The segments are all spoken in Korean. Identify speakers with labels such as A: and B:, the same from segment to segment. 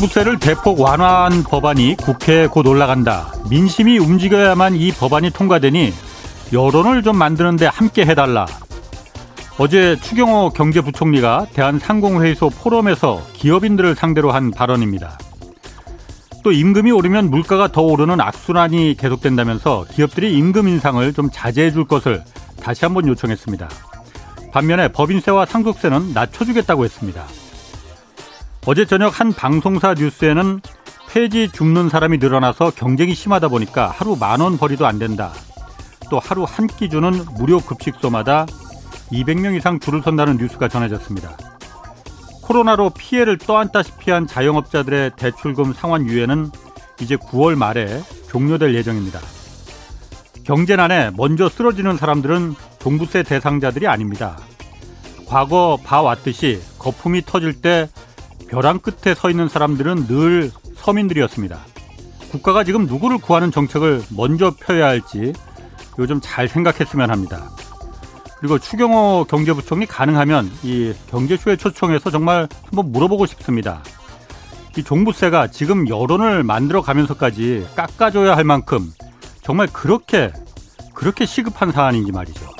A: 종부세를 대폭 완화한 법안이 국회에 곧 올라간다. 민심이 움직여야만 이 법안이 통과되니 여론을 좀 만드는데 함께 해달라. 어제 추경호 경제부총리가 대한상공회의소 포럼에서 기업인들을 상대로 한 발언입니다. 또 임금이 오르면 물가가 더 오르는 악순환이 계속된다면서 기업들이 임금 인상을 좀 자제해 줄 것을 다시 한번 요청했습니다. 반면에 법인세와 상속세는 낮춰주겠다고 했습니다. 어제 저녁 한 방송사 뉴스에는 폐지 줍는 사람이 늘어나서 경쟁이 심하다 보니까 하루 만 원 벌이도 안 된다. 또 하루 한 끼 주는 무료 급식소마다 200명 이상 줄을 선다는 뉴스가 전해졌습니다. 코로나로 피해를 떠안다시피 한 자영업자들의 대출금 상환 유예는 이제 9월 말에 종료될 예정입니다. 경제난에 먼저 쓰러지는 사람들은 종부세 대상자들이 아닙니다. 과거 봐왔듯이 거품이 터질 때 벼랑 끝에 서 있는 사람들은 늘 서민들이었습니다. 국가가 지금 누구를 구하는 정책을 먼저 펴야 할지 요즘 잘 생각했으면 합니다. 그리고 추경호 경제부총리 가능하면 이 경제쇼에 초청해서 정말 한번 물어보고 싶습니다. 이 종부세가 지금 여론을 만들어 가면서까지 깎아줘야 할 만큼 정말 그렇게 그렇게 시급한 사안인지 말이죠.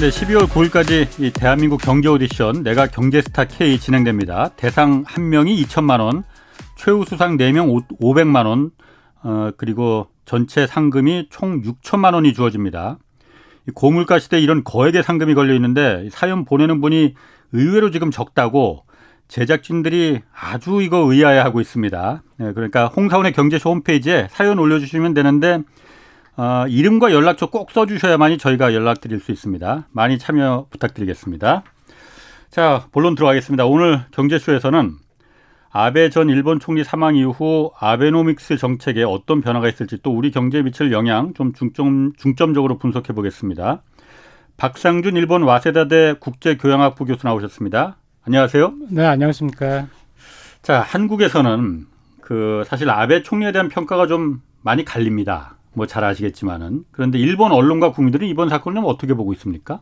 A: 네, 12월 9일까지 이 대한민국 경제 오디션 내가 경제스타 K 진행됩니다. 대상 1명이 2천만 원, 최우 수상 4명 500만 원, 어, 그리고 전체 상금이 총 6천만 원이 주어집니다. 고물가 시대 이런 거액의 상금이 걸려 있는데 사연 보내는 분이 의외로 지금 적다고 제작진들이 아주 이거 의아해하고 있습니다. 네, 그러니까 홍사원의 경제쇼 홈페이지에 사연 올려주시면 되는데 어, 이름과 연락처 꼭 써주셔야만이 저희가 연락드릴 수 있습니다. 많이 참여 부탁드리겠습니다. 자, 본론 들어가겠습니다. 오늘 경제쇼에서는 아베 전 일본 총리 사망 이후 아베노믹스 정책에 어떤 변화가 있을지 또 우리 경제에 미칠 영향 좀 중점, 중점적으로 분석해 보겠습니다. 박상준 일본 와세다대 국제교양학부 교수 나오셨습니다. 안녕하세요.
B: 네, 안녕하십니까.
A: 자, 한국에서는 그 사실 아베 총리에 대한 평가가 좀 많이 갈립니다. 뭐 잘 아시겠지만은 그런데 일본 언론과 국민들은 이번 사건을 좀 어떻게 보고 있습니까?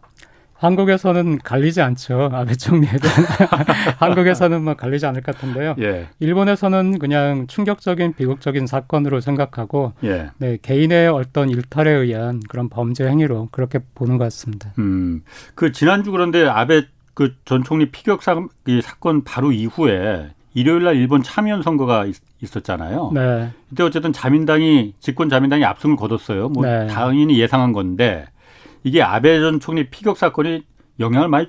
B: 한국에서는 갈리지 않죠. 아베 총리에 대한 한국에서는 뭐 갈리지 않을 것 같은데요. 예. 일본에서는 그냥 충격적인 비극적인 사건으로 생각하고 예. 네, 개인의 어떤 일탈에 의한 그런 범죄 행위로 그렇게 보는 것 같습니다.
A: 음. 그 지난주 그런데 아베 그 전 총리 피격 사, 사건 바로 이후에 일요일 날 일본 참의원 선거가 있, 었잖아요 네. 이때 어쨌든 자민당이 집권 자민당이 압승을 거뒀어요. 뭐 네. 당연히 예상한 건데 이게 아베 전 총리 피격 사건이 영향을 많이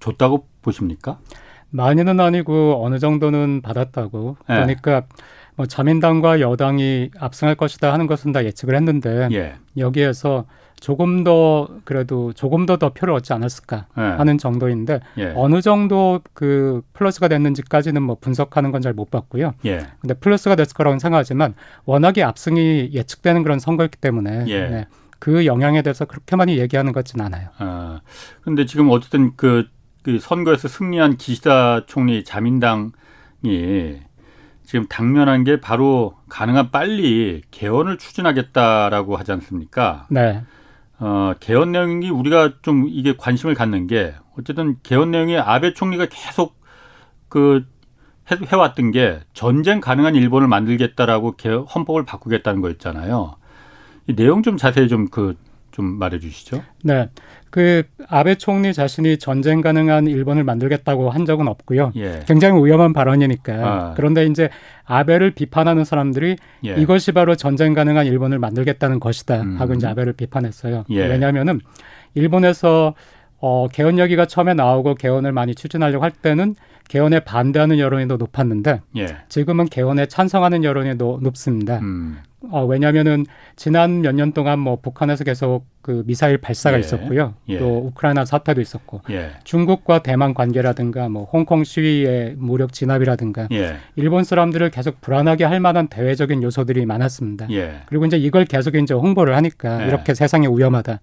A: 줬다고 보십니까?
B: 많이는 아니고 어느 정도는 받았다고. 네. 그러니까 뭐 자민당과 여당이 압승할 것이다 하는 것은 다 예측을 했는데 예. 여기에서 조금 더 그래도 조금 더 더 표를 얻지 않았을까 네. 하는 정도인데 예. 어느 정도 그 플러스가 됐는지까지는 뭐 분석하는 건 잘 못 봤고요. 예. 근데 플러스가 됐을 거라고 생각하지만 워낙에 압승이 예측되는 그런 선거였기 때문에 예. 네. 그 영향에 대해서 그렇게 많이 얘기하는 것 같지는 않아요. 아,
A: 근데 지금 어쨌든 그, 그 선거에서 승리한 기시다 총리 자민당이 지금 당면한 게 바로 가능한 빨리 개헌을 추진하겠다라고 하지 않습니까? 네. 어, 개헌 내용이 우리가 좀 이게 관심을 갖는 게 어쨌든 개헌 내용이 아베 총리가 계속 그 해 왔던 게 전쟁 가능한 일본을 만들겠다라고 헌법을 바꾸겠다는 거였잖아요. 이 내용 좀 자세히 좀 그좀 좀 말해 주시죠.
B: 네. 그 아베 총리 자신이 전쟁 가능한 일본을 만들겠다고 한 적은 없고요. 예. 굉장히 위험한 발언이니까. 아. 그런데 이제 아베를 비판하는 사람들이 예. 이것이 바로 전쟁 가능한 일본을 만들겠다는 것이다 하고 음. 이제 아베를 비판했어요. 예. 왜냐하면은 일본에서 어, 개헌 여기가 처음에 나오고 개헌을 많이 추진하려고 할 때는 개헌에 반대하는 여론이 더 높았는데 예. 지금은 개헌에 찬성하는 여론이 더 높습니다. 음. 어, 왜냐하면은 지난 몇 년 동안 뭐 북한에서 계속 그 미사일 발사가 예. 있었고요. 예. 또 우크라이나 사태도 있었고 예. 중국과 대만 관계라든가 뭐 홍콩 시위의 무력 진압이라든가 예. 일본 사람들을 계속 불안하게 할 만한 대외적인 요소들이 많았습니다. 예. 그리고 이제 이걸 계속 이제 홍보를 하니까 예. 이렇게 세상에 위험하다.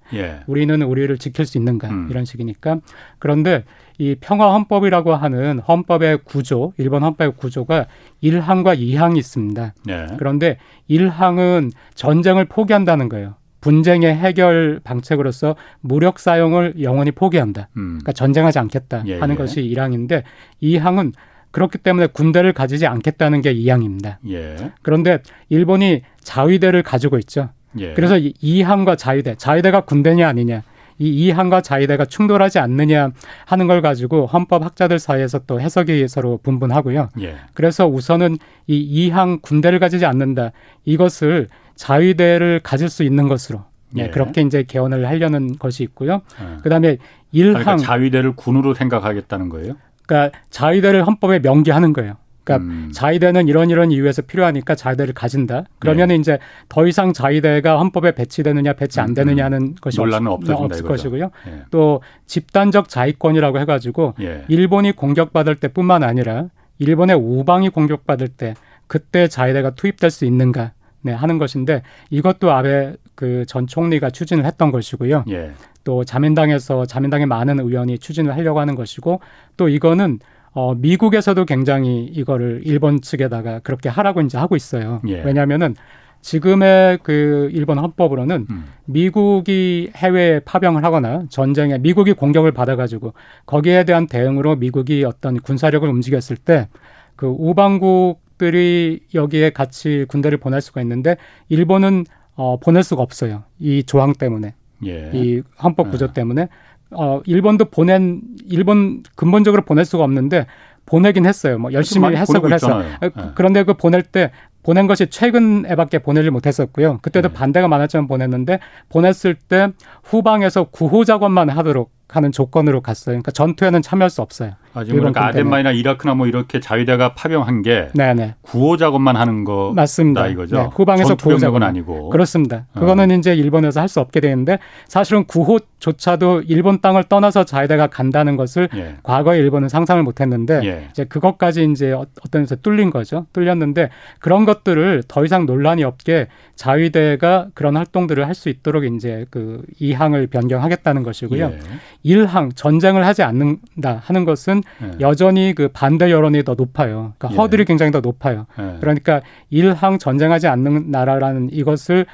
B: 우리는 우리를 지킬 수 있는가 음. 이런 식이니까 그런데 이 평화 헌법이라고 하는 헌법의 구조, 일본 헌법의 구조가 1항과 2항이 있습니다. 네. 그런데 1항은 전쟁을 포기한다는 거예요. 분쟁의 해결 방책으로서 무력 사용을 영원히 포기한다. 음. 그러니까 전쟁하지 않겠다 예, 하는 예. 것이 1항인데 2항은 그렇기 때문에 군대를 가지지 않겠다는 게 2항입니다. 예. 그런데 일본이 자위대를 가지고 있죠. 예. 그래서 2항과 자위대, 자위대가 군대냐 아니냐 이 이항과 자위대가 충돌하지 않느냐 하는 걸 가지고 헌법 학자들 사이에서 또 해석이 서로 분분하고요. 예. 그래서 우선은 이 이항 군대를 가지지 않는다. 이것을 자위대를 가질 수 있는 것으로 예. 예. 그렇게 이제 개헌을 하려는 것이 있고요. 예. 그다음에 일항 그러니까
A: 자위대를 군으로 생각하겠다는 거예요?
B: 그러니까 자위대를 헌법에 명기하는 거예요. 그러니까 음. 자위대는 이런 이런 이유에서 필요하니까 자위대를 가진다. 그러면 네. 이제 더 이상 자위대가 헌법에 배치되느냐 배치 안 음, 되느냐는 음. 것이
A: 논란은 없,
B: 없을 것이고요. 예. 또 집단적 자위권이라고 해가지고 예. 일본이 공격받을 때뿐만 아니라 일본의 우방이 공격받을 때 그때 자위대가 투입될 수 있는가 네, 하는 것인데 이것도 아베 그 전 총리가 추진을 했던 것이고요. 예. 또 자민당에서 자민당의 많은 의원이 추진을 하려고 하는 것이고 또 이거는 어, 미국에서도 굉장히 이거를 일본 측에다가 그렇게 하라고 이제 하고 있어요. 예. 왜냐하면은 지금의 그 일본 헌법으로는 음. 미국이 해외에 파병을 하거나 전쟁에 미국이 공격을 받아가지고 거기에 대한 대응으로 미국이 어떤 군사력을 움직였을 때 그 우방국들이 여기에 같이 군대를 보낼 수가 있는데 일본은 어, 보낼 수가 없어요. 이 조항 때문에. 예. 이 헌법 구조 아. 때문에 어, 일본도 보낸 일본 근본적으로 보낼 수가 없는데 보내긴 했어요. 뭐 열심히 해석을 해서. 네. 그런데 그 보낼 때 보낸 것이 최근에밖에 보내지 못했었고요. 그때도 네. 반대가 많았지만 보냈는데 보냈을 때 후방에서 구호 작업만 하도록 하는 조건으로 갔어요. 그러니까 전투에는 참여할 수 없어요.
A: 아, 지금 그러니까 아덴마이나 이라크나 뭐 이렇게 자위대가 파병한 게 네네. 구호 작업만 하는 거
B: 맞습니다.
A: 이거죠.
B: 네, 후방에서 구호 작업은 아니고 그렇습니다. 그거는 어. 이제 일본에서 할 수 없게 되는데 사실은 구호조차도 일본 땅을 떠나서 자위대가 간다는 것을 예. 과거에 일본은 상상을 못했는데 예. 이제 그것까지 이제 어, 어떤 데서 뚫린 거죠. 뚫렸는데 그런 것들을 더 이상 논란이 없게 자위대가 그런 활동들을 할 수 있도록 이제 그 이항을 변경하겠다는 것이고요. 예. 일항 전쟁을 하지 않는다 하는 것은 예. 여전히 그 반대 여론이 더 높아요. 그러니까 예. 허들이 굉장히 더 높아요. 예. 그러니까 일항 전쟁하지 않는 나라라는 이것을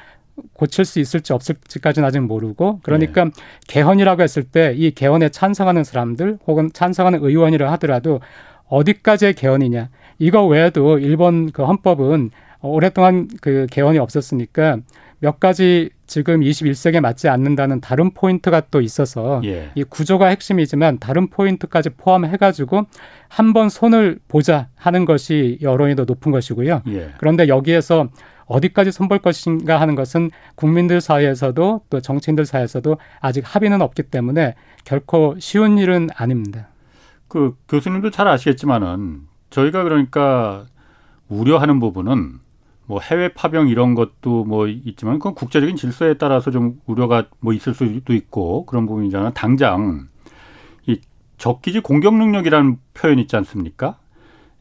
B: 고칠 수 있을지 없을지까지는 아직 모르고 그러니까 네. 개헌이라고 했을 때 이 개헌에 찬성하는 사람들 혹은 찬성하는 의원이라 하더라도 어디까지의 개헌이냐 이거 외에도 일본 그 헌법은 오랫동안 그 개헌이 없었으니까 몇 가지 지금 21세기에 맞지 않는다는 다른 포인트가 또 있어서 예. 이 구조가 핵심이지만 다른 포인트까지 포함해가지고 한 번 손을 보자 하는 것이 여론이 더 높은 것이고요. 예. 그런데 여기에서 어디까지 손볼 것인가 하는 것은 국민들 사이에서도 또 정치인들 사이에서도 아직 합의는 없기 때문에 결코 쉬운 일은 아닙니다.
A: 그 교수님도 잘 아시겠지만은 저희가 그러니까 우려하는 부분은 뭐 해외 파병 이런 것도 뭐 있지만 그건 국제적인 질서에 따라서 좀 우려가 뭐 있을 수도 있고 그런 부분이잖아요. 당장 이 적기지 공격 능력이라는 표현 있지 않습니까?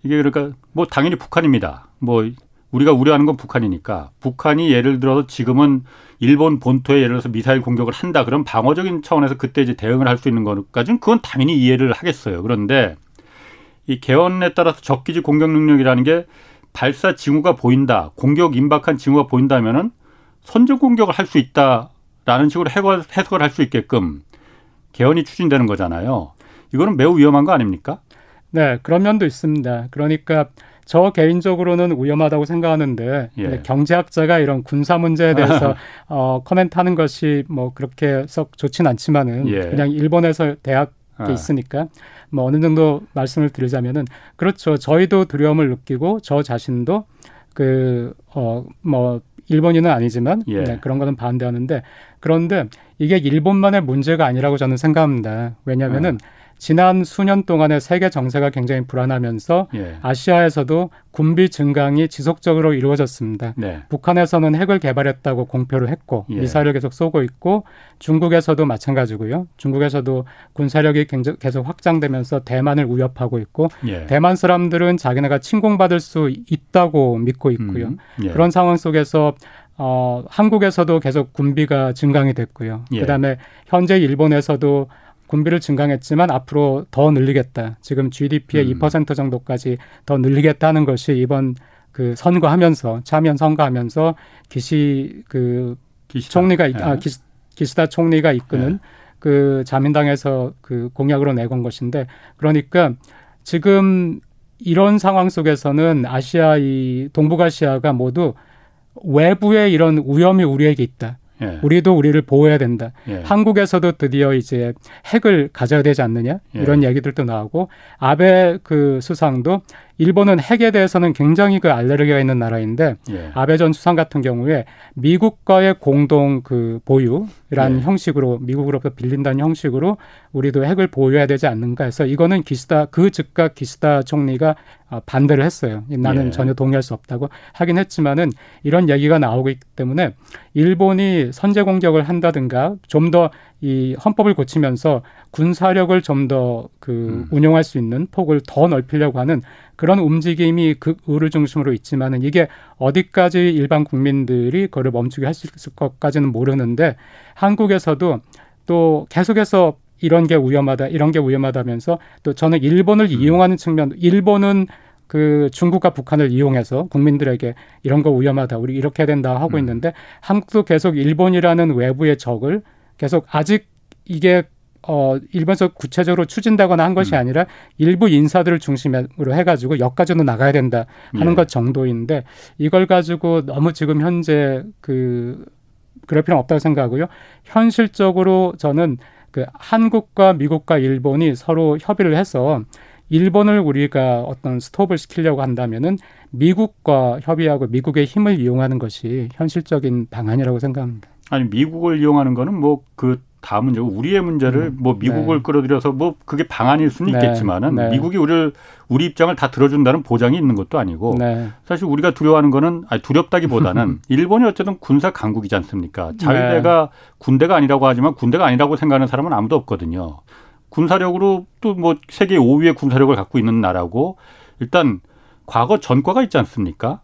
A: 이게 그러니까 뭐 당연히 북한입니다. 뭐 우리가 우려하는 건 북한이니까 북한이 예를 들어서 지금은 일본 본토에 예를 들어서 미사일 공격을 한다 그런 방어적인 차원에서 그때 이제 대응을 할 수 있는 것까지는 그건 당연히 이해를 하겠어요. 그런데 이 개헌에 따라서 적기지 공격 능력이라는 게 발사 징후가 보인다, 공격 임박한 징후가 보인다면은 선제 공격을 할 수 있다라는 식으로 해석을, 해석을 할 수 있게끔 개헌이 추진되는 거잖아요. 이거는 매우 위험한 거 아닙니까?
B: 네, 그런 면도 있습니다. 그러니까 저 개인적으로는 위험하다고 생각하는데 예. 경제학자가 이런 군사 문제에 대해서 어, 코멘트하는 것이 뭐 그렇게 썩 좋진 않지만은 예. 그냥 일본에서 대학 에 아. 있으니까 뭐 어느 정도 말씀을 드리자면은 그렇죠. 저희도 두려움을 느끼고 저 자신도 그 어 뭐 일본인은 아니지만 예. 네, 그런 거는 반대하는데 그런데 이게 일본만의 문제가 아니라고 저는 생각합니다. 왜냐하면은 아. 지난 수년 동안의 세계 정세가 굉장히 불안하면서 예. 아시아에서도 군비 증강이 지속적으로 이루어졌습니다. 네. 북한에서는 핵을 개발했다고 공표를 했고 예. 미사일을 계속 쏘고 있고 중국에서도 마찬가지고요. 중국에서도 군사력이 계속 확장되면서 대만을 위협하고 있고 예. 대만 사람들은 자기네가 침공받을 수 있다고 믿고 있고요. 음. 예. 그런 상황 속에서 어, 한국에서도 계속 군비가 증강이 됐고요. 예. 그다음에 현재 일본에서도 군비를 증강했지만 앞으로 더 늘리겠다. 지금 GDP의 음. 2% 정도까지 더 늘리겠다는 것이 이번 그 선거하면서 참여 선거하면서 기시 그 기시다. 총리가 네. 아 기시, 기시다 총리가 이끄는 네. 그 자민당에서 그 공약으로 내건 것인데 그러니까 지금 이런 상황 속에서는 아시아 이 동북아시아가 모두 외부의 이런 위험이 우리에게 있다. 예. 우리도 우리를 보호해야 된다. 예. 한국에서도 드디어 이제 핵을 가져야 되지 않느냐 예. 이런 얘기들도 나오고 아베 그 수상도 일본은 핵에 대해서는 굉장히 그 알레르기가 있는 나라인데 예. 아베 전 수상 같은 경우에 미국과의 공동 그 보유라는 예. 형식으로 미국으로부터 빌린다는 형식으로 우리도 핵을 보유해야 되지 않는가 해서 이거는 기시다 그 즉각 기시다 총리가 어, 반대를 했어요. 나는 예. 전혀 동의할 수 없다고 하긴 했지만은 이런 얘기가 나오고 있기 때문에 일본이 선제 공격을 한다든가 좀더 이 헌법을 고치면서 군사력을 좀 더그 음. 운용할 수 있는 폭을 더 넓히려고 하는 그런 움직임이 극우를 중심으로 있지만은 이게 어디까지 일반 국민들이 그거를 멈추게 할 수 있을 것까지는 모르는데 한국에서도 또 계속해서 이런 게 위험하다, 이런 게 위험하다면서 또 저는 일본을 음. 이용하는 측면, 일본은 그 중국과 북한을 이용해서 국민들에게 이런 거 위험하다, 우리 이렇게 해야 된다 하고 음. 있는데 한국도 계속 일본이라는 외부의 적을 계속 아직 이게 어, 일본에서 구체적으로 추진다거나 한 것이 음. 아니라 일부 인사들을 중심으로 해가지고 역까지도 나가야 된다 하는 예. 것 정도인데 이걸 가지고 너무 지금 현재 그 그럴 필요는 없다고 생각하고요. 현실적으로 저는 그 한국과 미국과 일본이 서로 협의를 해서 일본을 우리가 어떤 스톱을 시키려고 한다면은 미국과 협의하고 미국의 힘을 이용하는 것이 현실적인 방안이라고 생각합니다.
A: 아니 미국을 이용하는 거는 뭐그 다음 문제고 우리의 문제를 음, 뭐 미국을 네. 끌어들여서 뭐 그게 방안일 수는 네. 있겠지만은 네. 미국이 우리를 우리 입장을 다 들어준다는 보장이 있는 것도 아니고 네. 사실 우리가 두려워하는 거는 아니 두렵다기보다는 일본이 어쨌든 군사 강국이지 않습니까? 자위대가 네. 군대가 아니라고 하지만 군대가 아니라고 생각하는 사람은 아무도 없거든요. 군사력으로 또 뭐 세계 5위의 군사력을 갖고 있는 나라고 일단 과거 전과가 있지 않습니까?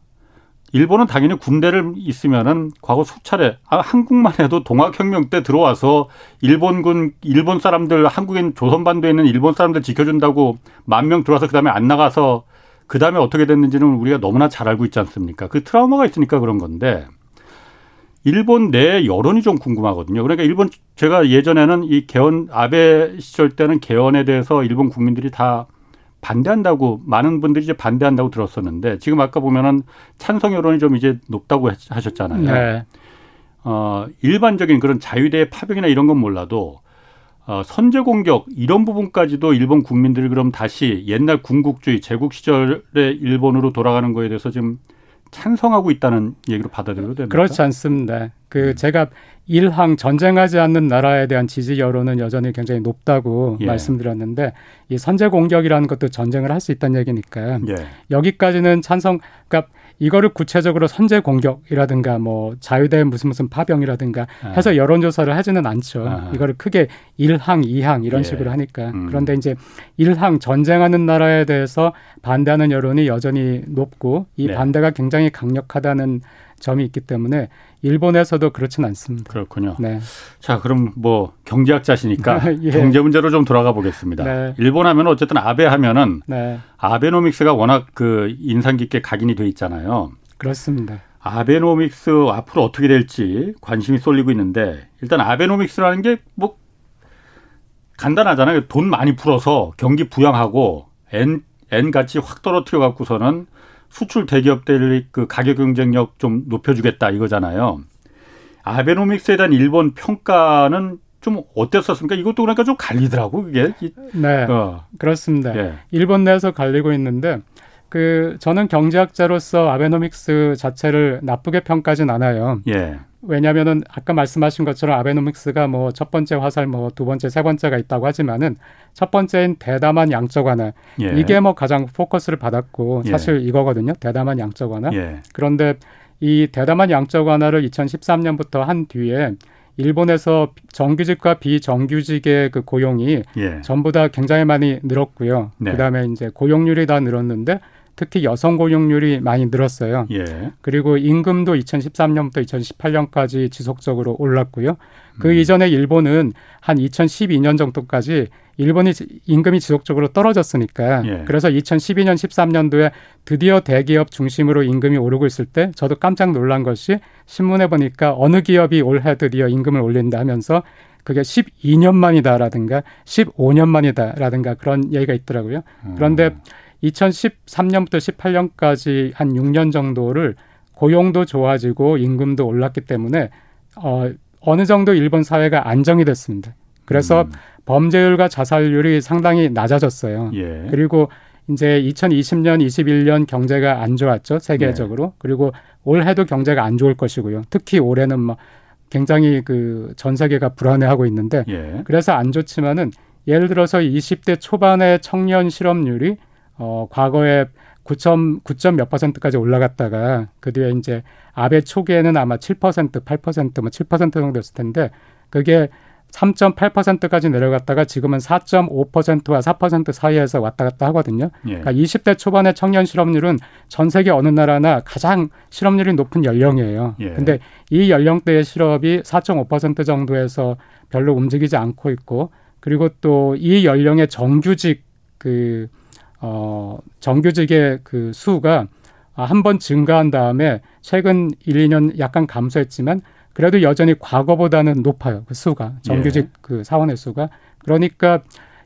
A: 일본은 당연히 군대를 있으면은 과거 수차례 아, 한국만 해도 동학혁명 때 들어와서 일본군 일본 사람들 한국인 조선 반도에 있는 일본 사람들 지켜준다고 만 명 들어와서 그다음에 안 나가서 그다음에 어떻게 됐는지는 우리가 너무나 잘 알고 있지 않습니까? 그 트라우마가 있으니까 그런 건데 일본 내 여론이 좀 궁금하거든요. 그러니까 일본 제가 예전에는 이 개헌 아베 시절 때는 개헌에 대해서 일본 국민들이 다 반대한다고 많은 분들이 이제 반대한다고 들었었는데 지금 아까 보면은 찬성 여론이 좀 이제 높다고 하셨잖아요. 네. 어, 일반적인 그런 자유대의 파병이나 이런 건 몰라도 어, 선제 공격 이런 부분까지도 일본 국민들이 그럼 다시 옛날 군국주의 제국 시절의 일본으로 돌아가는 거에 대해서 지금 찬성하고 있다는 얘기로 받아들여도 됩니까?
B: 그렇지 않습니다. 그 음. 제가 일항 전쟁하지 않는 나라에 대한 지지 여론은 여전히 굉장히 높다고 예. 말씀드렸는데 이 선제 공격이라는 것도 전쟁을 할 수 있다는 얘기니까 예. 여기까지는 찬성 그러니까 이거를 구체적으로 선제 공격이라든가 뭐 자유대 무슨 무슨 파병이라든가 아. 해서 여론조사를 하지는 않죠. 아. 이거를 크게 일항, 이항 이런 예. 식으로 하니까. 음. 그런데 이제 일항 전쟁하는 나라에 대해서 반대하는 여론이 여전히 높고 이 네. 반대가 굉장히 강력하다는 점이 있기 때문에 일본에서도 그렇지는 않습니다.
A: 그렇군요. 네. 자, 그럼 뭐 경제학자시니까 예. 경제 문제로 좀 돌아가 보겠습니다. 네. 일본 하면 어쨌든 아베 하면은 네. 아베노믹스가 워낙 그 인상 깊게 각인이 돼 있잖아요.
B: 그렇습니다.
A: 아베노믹스 앞으로 어떻게 될지 관심이 쏠리고 있는데 일단 아베노믹스라는 게 뭐 간단하잖아요. 돈 많이 풀어서 경기 부양하고 N N 가치 확 떨어뜨려 갖고서는 수출 대기업들 그 가격 경쟁력 좀 높여주겠다 이거잖아요. 아베노믹스에 대한 일본 평가는 좀 어땠었습니까? 이것도 그러니까 좀 갈리더라고 그게.
B: 네, 어. 그렇습니다. 예. 일본 내에서 갈리고 있는데 그 저는 경제학자로서 아베노믹스 자체를 나쁘게 평가하진 않아요. 예. 왜냐하면은 아까 말씀하신 것처럼 아베노믹스가 뭐 첫 번째 화살, 뭐 두 번째, 세 번째가 있다고 하지만은 첫 번째인 대담한 양적 완화 예. 이게 뭐 가장 포커스를 받았고 예. 사실 이거거든요. 대담한 양적 완화. 예. 그런데 이 대담한 양적 완화를 2013년부터 한 뒤에 일본에서 정규직과 비정규직의 그 고용이 예. 전부 다 굉장히 많이 늘었고요. 네. 그다음에 이제 고용률이 다 늘었는데 특히 여성 고용률이 많이 늘었어요. 예. 그리고 임금도 2013년부터 2018년까지 지속적으로 올랐고요. 그 음. 이전에 일본은 한 2012년 정도까지 일본이 임금이 지속적으로 떨어졌으니까 예. 그래서 2012년 13년도에 드디어 대기업 중심으로 임금이 오르고 있을 때 저도 깜짝 놀란 것이 신문에 보니까 어느 기업이 올해 드디어 임금을 올린다 하면서 그게 12년 만이다라든가 15년 만이다라든가 그런 얘기가 있더라고요. 그런데 음. 2013년부터 18년까지 한 6년 정도를 고용도 좋아지고 임금도 올랐기 때문에 어, 어느 정도 일본 사회가 안정이 됐습니다. 그래서 음. 범죄율과 자살률이 상당히 낮아졌어요. 예. 그리고 이제 2020년, 21년 경제가 안 좋았죠 세계적으로. 네. 그리고 올해도 경제가 안 좋을 것이고요. 특히 올해는 뭐 굉장히 그 전 세계가 불안해하고 있는데 예. 그래서 안 좋지만은 예를 들어서 20대 초반의 청년 실업률이 어, 과거에 9점, 9점 몇 퍼센트까지 올라갔다가 그 뒤에 이제 아베 초기에는 아마 7%, 8%, 뭐7% 정도였을 텐데 그게 3.8%까지 내려갔다가 지금은 4.5%와 4% 사이에서 왔다 갔다 하거든요. 예. 그러니까 20대 초반의 청년 실업률은 전 세계 어느 나라나 가장 실업률이 높은 연령이에요. 예. 근데 이 연령대의 실업이 4.5% 정도에서 별로 움직이지 않고 있고 그리고 또 이 연령의 정규직 그 어, 정규직의 그 수가 한 번 증가한 다음에 최근 1, 2년 약간 감소했지만 그래도 여전히 과거보다는 높아요. 그 수가 정규직 예. 그 사원의 수가 그러니까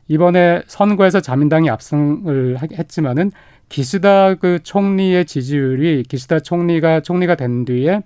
B: 이번에 선거에서 자민당이 압승을 했지만은 기시다 그 총리의 지지율이 기시다 총리가 총리가 된 뒤에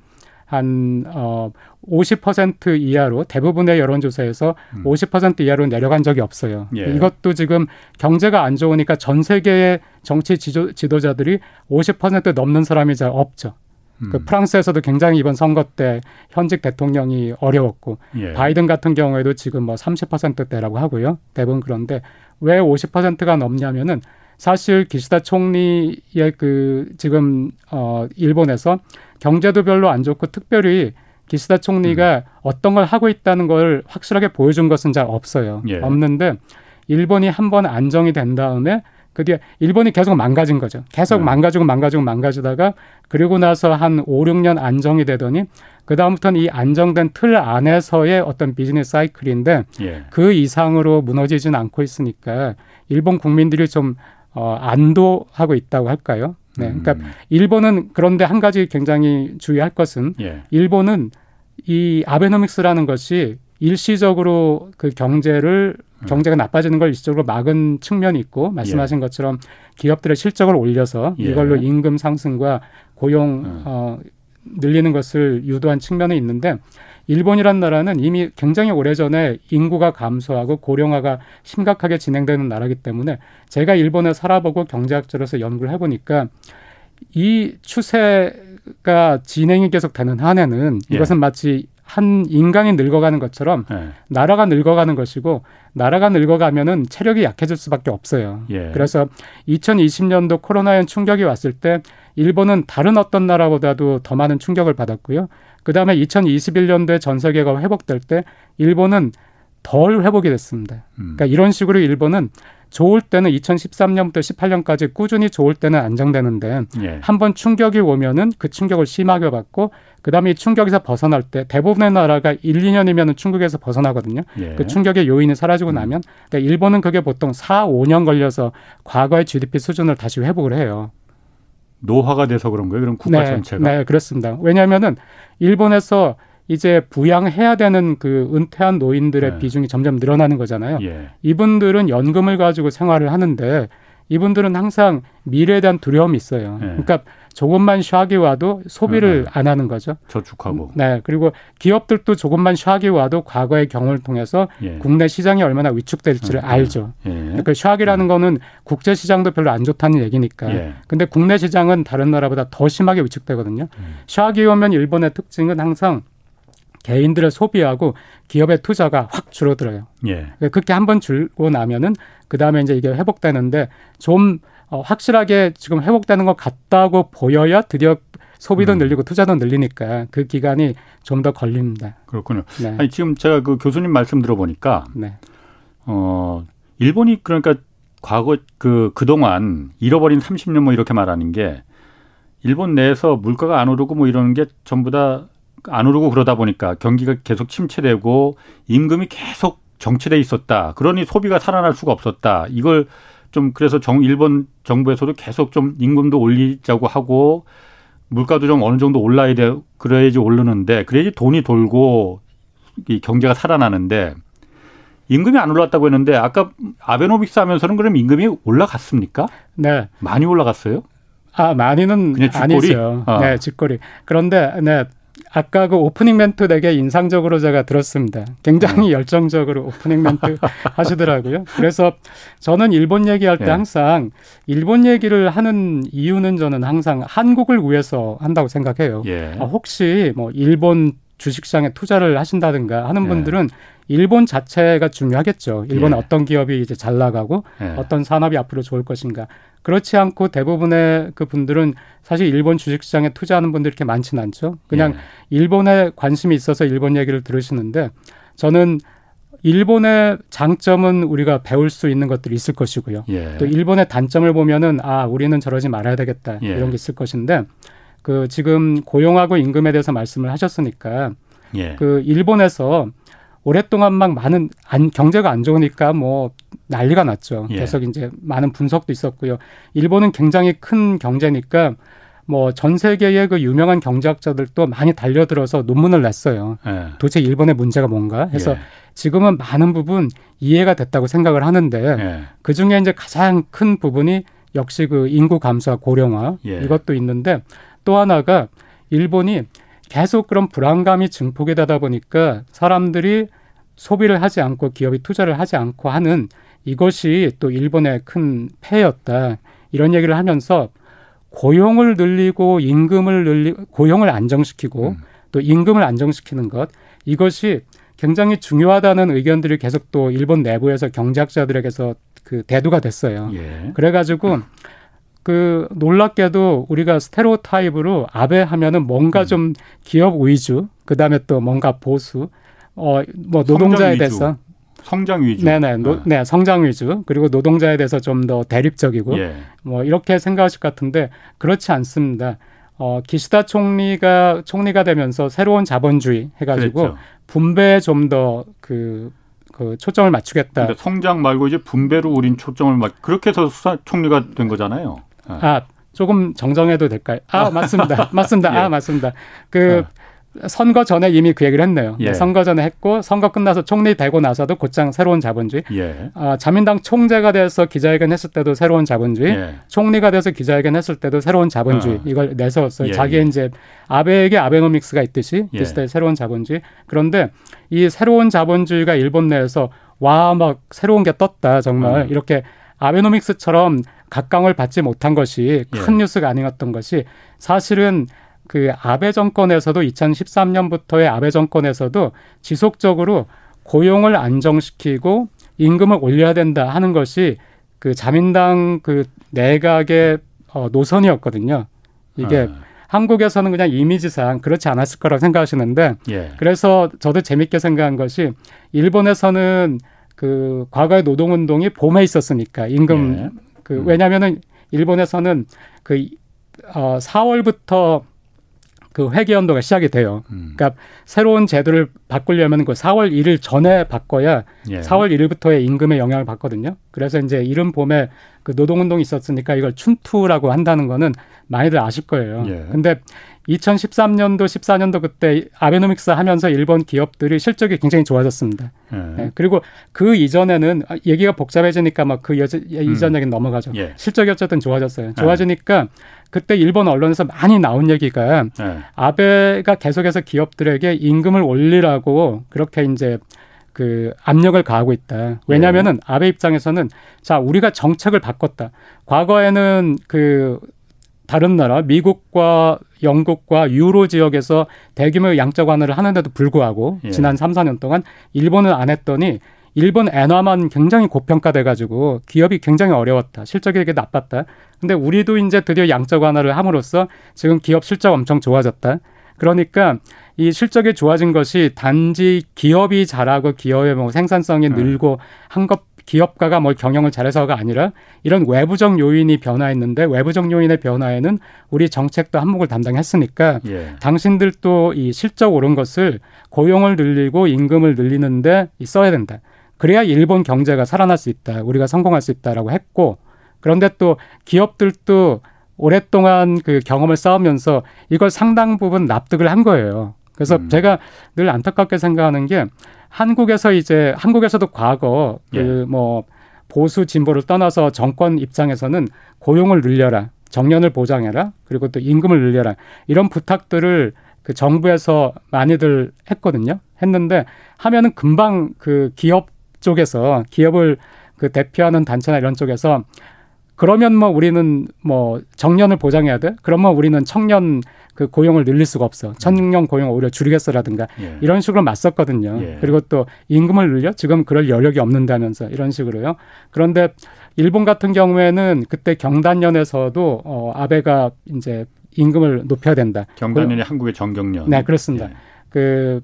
B: 한 어, 50% 이하로 대부분의 여론조사에서 음. 50% 이하로 내려간 적이 없어요. 예. 이것도 지금 경제가 안 좋으니까 전 세계의 정치 지도, 지도자들이 50% 넘는 사람이 잘 없죠. 음. 그 프랑스에서도 굉장히 이번 선거 때 현직 대통령이 어려웠고 예. 바이든 같은 경우에도 지금 뭐 30%대라고 하고요. 대부분 그런데 왜 50%가 넘냐면은 사실 기시다 총리의 그 지금 어 일본에서 경제도 별로 안 좋고 특별히 기시다 총리가 음. 어떤 걸 하고 있다는 걸 확실하게 보여준 것은 잘 없어요. 예. 없는데 일본이 한 번 안정이 된 다음에 그 뒤에 일본이 계속 망가진 거죠. 계속 음. 망가지고 망가지고 망가지다가 그리고 나서 한 5, 6년 안정이 되더니 그다음부터는 이 안정된 틀 안에서의 어떤 비즈니스 사이클인데 예. 그 이상으로 무너지지는 않고 있으니까 일본 국민들이 좀 어, 안도하고 있다고 할까요? 네. 그러니까 음. 일본은 그런데 한 가지 굉장히 주의할 것은 예. 일본은 이 아베노믹스라는 것이 일시적으로 그 경제를 음. 경제가 나빠지는 걸 일시적으로 막은 측면이 있고 말씀하신 예. 것처럼 기업들의 실적을 올려서 예. 이걸로 임금 상승과 고용 음. 어, 늘리는 것을 유도한 측면이 있는데 일본이란 나라는 이미 굉장히 오래전에 인구가 감소하고 고령화가 심각하게 진행되는 나라기 때문에 제가 일본에 살아보고 경제학자로서 연구를 해보니까 이 추세가 진행이 계속 되는 한에는 예. 이것은 마치 한 인간이 늙어가는 것처럼 예. 나라가 늙어가는 것이고 나라가 늙어가면은 체력이 약해질 수밖에 없어요. 예. 그래서 2020년도 코로나의 충격이 왔을 때 일본은 다른 어떤 나라보다도 더 많은 충격을 받았고요. 그 다음에 2021년도에 전 세계가 회복될 때 일본은 덜 회복이 됐습니다. 음. 그러니까 이런 식으로 일본은 좋을 때는 2013년부터 18년까지 꾸준히 좋을 때는 안정되는데 예. 한번 충격이 오면은 그 충격을 심하게 받고 그다음에 이 충격에서 벗어날 때 대부분의 나라가 1, 2년이면 충격에서 벗어나거든요. 예. 그 충격의 요인이 사라지고 음. 나면 그러니까 일본은 그게 보통 4, 5년 걸려서 과거의 GDP 수준을 다시 회복을 해요.
A: 노화가 돼서 그런 거예요? 그럼 국가
B: 네,
A: 전체가?
B: 네, 그렇습니다. 왜냐하면은 일본에서 이제 부양해야 되는 그 은퇴한 노인들의 네. 비중이 점점 늘어나는 거잖아요. 예. 이분들은 연금을 가지고 생활을 하는데 이분들은 항상 미래에 대한 두려움이 있어요. 네. 그러니까 조금만 샤기 와도 소비를 네. 안 하는 거죠.
A: 저축하고.
B: 네. 그리고 기업들도 조금만 샤기 와도 과거의 경험을 통해서 예. 국내 시장이 얼마나 위축될지를 예. 알죠. 예. 그러니까 샤기라는 예. 거는 국제 시장도 별로 안 좋다는 얘기니까. 예. 근데 국내 시장은 다른 나라보다 더 심하게 위축되거든요. 음. 샤기 오면 일본의 특징은 항상 개인들의 소비하고 기업의 투자가 확 줄어들어요. 예. 그러니까 그렇게 한 번 줄고 나면은 그 다음에 이제 이게 회복되는데 좀 어, 확실하게 지금 회복되는 것 같다고 보여야 드디어 소비도 음. 늘리고 투자도 늘리니까 그 기간이 좀 더 걸립니다.
A: 그렇군요. 네. 아니 지금 제가 그 교수님 말씀 들어보니까 네. 어 일본이 그러니까 과거 그 그동안 잃어버린 30년 뭐 이렇게 말하는 게 일본 내에서 물가가 안 오르고 뭐 이러는 게 전부 다 안 오르고 그러다 보니까 경기가 계속 침체되고 임금이 계속 정체돼 있었다. 그러니 소비가 살아날 수가 없었다. 이걸 좀 그래서 정 일본 정부에서도 계속 좀 임금도 올리자고 하고 물가도 좀 어느 정도 올라야 돼 그래야지 오르는데 그래야지 돈이 돌고 이 경제가 살아나는데 임금이 안 올랐다고 했는데 아까 아베노믹스 하면서는 그럼 임금이 올라갔습니까?
B: 네.
A: 많이 올라갔어요?
B: 아, 많이는 아니죠. 어. 네, 직거리. 그런데 네, 아까 그 오프닝 멘트 되게 인상적으로 제가 들었습니다. 굉장히 음. 열정적으로 오프닝 멘트 하시더라고요. 그래서 저는 일본 얘기할 때 예. 항상 일본 얘기를 하는 이유는 저는 항상 한국을 위해서 한다고 생각해요. 예. 아, 혹시 뭐 일본 주식시장에 투자를 하신다든가 하는 예. 분들은 일본 자체가 중요하겠죠. 일본의 예. 어떤 기업이 이제 잘 나가고 예. 어떤 산업이 앞으로 좋을 것인가. 그렇지 않고 대부분의 그 분들은 사실 일본 주식시장에 투자하는 분들이 이렇게 많지는 않죠. 그냥 예. 일본에 관심이 있어서 일본 얘기를 들으시는데 저는 일본의 장점은 우리가 배울 수 있는 것들이 있을 것이고요. 예. 또 일본의 단점을 보면은 아 우리는 저러지 말아야 되겠다 예. 이런 게 있을 것인데 그 지금 고용하고 임금에 대해서 말씀을 하셨으니까 예. 그 일본에서 오랫동안 막 많은 안, 경제가 안 좋으니까 뭐 난리가 났죠. 예. 계속 이제 많은 분석도 있었고요. 일본은 굉장히 큰 경제니까 뭐 전 세계의 그 유명한 경제학자들도 많이 달려들어서 논문을 냈어요. 예. 도대체 일본의 문제가 뭔가 해서 예. 지금은 많은 부분 이해가 됐다고 생각을 하는데 예. 그 중에 이제 가장 큰 부분이 역시 그 인구 감소와 고령화 예. 이것도 있는데 또 하나가 일본이 계속 그런 불안감이 증폭이 되다 보니까 사람들이 소비를 하지 않고 기업이 투자를 하지 않고 하는 이것이 또 일본의 큰 폐였다. 이런 얘기를 하면서 고용을 늘리고 임금을 늘리 고용을 안정시키고 음. 또 임금을 안정시키는 것 이것이 굉장히 중요하다는 의견들이 계속 또 일본 내부에서 경제학자들에게서 그 대두가 됐어요. 예. 그래가지고 그 놀랍게도 우리가 스테레오 타입으로 아베 하면은 뭔가 음. 좀 기업 위주, 그 다음에 또 뭔가 보수, 어 뭐 노동자에 대해서
A: 성장 위주.
B: 네네, 노, 네. 네, 성장 위주. 그리고 노동자에 대해서 좀 더 대립적이고, 예. 뭐 이렇게 생각하실 것 같은데 그렇지 않습니다. 어, 기시다 총리가 총리가 되면서 새로운 자본주의 해가지고 그랬죠. 분배에 좀 더그 그 초점을 맞추겠다.
A: 성장 말고 이제 분배로 우린 초점을 맞. 그렇게 해서 수사 총리가 된 거잖아요.
B: 아, 조금 정정해도 될까요? 아, 맞습니다. 맞습니다. 예. 아, 맞습니다. 그 어. 선거 전에 이미 그 얘기를 했네요. 예. 선거 전에 했고 선거 끝나서 총리 되고 나서도 곧장 새로운 자본주의. 예. 아, 자민당 총재가 돼서 기자회견 했을 때도 새로운 자본주의. 예. 총리가 돼서 기자회견 했을 때도 새로운 자본주의. 어. 이걸 내세웠어요. 예. 자기의 이제 아베에게 아베노믹스가 있듯이 예. 비슷하게 새로운 자본주의. 그런데 이 새로운 자본주의가 일본 내에서 와 막 새로운 게 떴다 정말 어. 이렇게 아베노믹스처럼 각광을 받지 못한 것이 큰 예. 뉴스가 아니었던 것이 사실은 그 아베 정권에서도 2013년부터의 아베 정권에서도 지속적으로 고용을 안정시키고 임금을 올려야 된다 하는 것이 그 자민당 그 내각의 어, 노선이었거든요. 이게 아. 한국에서는 그냥 이미지상 그렇지 않았을 거라고 생각하시는데 예. 그래서 저도 재밌게 생각한 것이 일본에서는 그 과거의 노동운동이 봄에 있었으니까 임금 예. 그 음. 왜냐하면은 일본에서는 그 어, 4월부터 그 회계 연도가 시작이 돼요. 음. 그러니까 새로운 제도를 바꾸려면 그 4월 1일 전에 바꿔야 예. 4월 1일부터의 임금에 영향을 받거든요. 그래서 이제 이른 봄에 그 노동운동이 있었으니까 이걸 춘투라고 한다는 거는 많이들 아실 거예요. 예. 근데 2013년도 14년도 그때 아베노믹스 하면서 일본 기업들이 실적이 굉장히 좋아졌습니다. 네. 네. 그리고 그 이전에는 아, 얘기가 복잡해지니까 막 그 이전 음. 얘기 넘어가죠. 예. 실적이 어쨌든 좋아졌어요. 네. 좋아지니까 네. 그때 일본 언론에서 많이 나온 얘기가 네. 아베가 계속해서 기업들에게 임금을 올리라고 그렇게 이제 그 압력을 가하고 있다. 왜냐하면은 예. 아베 입장에서는 자 우리가 정책을 바꿨다. 과거에는 그 다른 나라 미국과 영국과 유로 지역에서 대규모 양적 완화를 하는데도 불구하고 예. 지난 3, 4년 동안 일본은 안 했더니 일본 엔화만 굉장히 고평가돼 가지고 기업이 굉장히 어려웠다. 실적이 되게 나빴다. 근데 우리도 이제 드디어 양적 완화를 함으로써 지금 기업 실적 엄청 좋아졌다. 그러니까 이 실적이 좋아진 것이 단지 기업이 잘하고 기업의 뭐 생산성이 네. 늘고 한 것 기업가가 뭘 경영을 잘해서가 아니라 이런 외부적 요인이 변화했는데 외부적 요인의 변화에는 우리 정책도 한몫을 담당했으니까 예. 당신들도 이 실적 오른 것을 고용을 늘리고 임금을 늘리는데 써야 된다. 그래야 일본 경제가 살아날 수 있다. 우리가 성공할 수 있다라고 했고 그런데 또 기업들도 오랫동안 그 경험을 쌓으면서 이걸 상당 부분 납득을 한 거예요. 그래서 음. 제가 늘 안타깝게 생각하는 게 한국에서 이제 한국에서도 과거 그 예. 그뭐 보수 진보를 떠나서 정권 입장에서는 고용을 늘려라, 정년을 보장해라, 그리고 또 임금을 늘려라 이런 부탁들을 그 정부에서 많이들 했거든요. 했는데 하면은 금방 그 기업 쪽에서 기업을 그 대표하는 단체나 이런 쪽에서 그러면 뭐 우리는 뭐 정년을 보장해야 돼? 그러면 우리는 청년 그 고용을 늘릴 수가 없어. 청년 고용을 오히려 줄이겠어라든가 예. 이런 식으로 맞섰거든요. 예. 그리고 또 임금을 늘려 지금 그럴 여력이 없는다면서 이런 식으로요. 그런데 일본 같은 경우에는 그때 경단련에서도 어 아베가 이제 임금을 높여야 된다.
A: 경단련이 한국의 정경련.
B: 네, 그렇습니다. 예. 그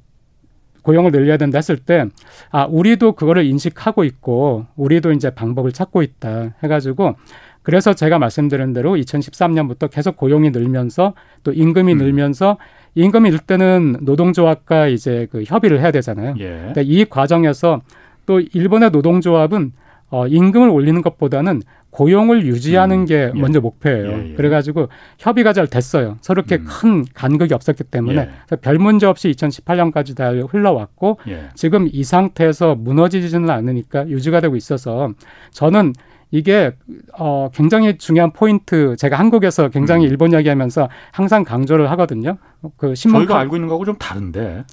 B: 고용을 늘려야 된다 했을 때, 아, 우리도 그거를 인식하고 있고, 우리도 이제 방법을 찾고 있다 해가지고, 그래서 제가 말씀드린 대로 2013년부터 계속 고용이 늘면서 또 임금이 음. 늘면서 임금이 늘 때는 노동조합과 이제 그 협의를 해야 되잖아요. 예. 근데 이 과정에서 또 일본의 노동조합은 어, 임금을 올리는 것보다는 고용을 유지하는 음, 게 예. 먼저 목표예요. 예, 예. 그래가지고 협의가 잘 됐어요. 서로 이렇게 음. 큰 간극이 없었기 때문에 예. 별 문제 없이 2018년까지 다 흘러왔고 예. 지금 이 상태에서 무너지지는 않으니까 유지가 되고 있어서 저는 이게 어 굉장히 중요한 포인트 제가 한국에서 굉장히 음. 일본 이야기하면서 항상 강조를 하거든요.
A: 그 신문 저희가 알고 있는 거하고 좀 다른데.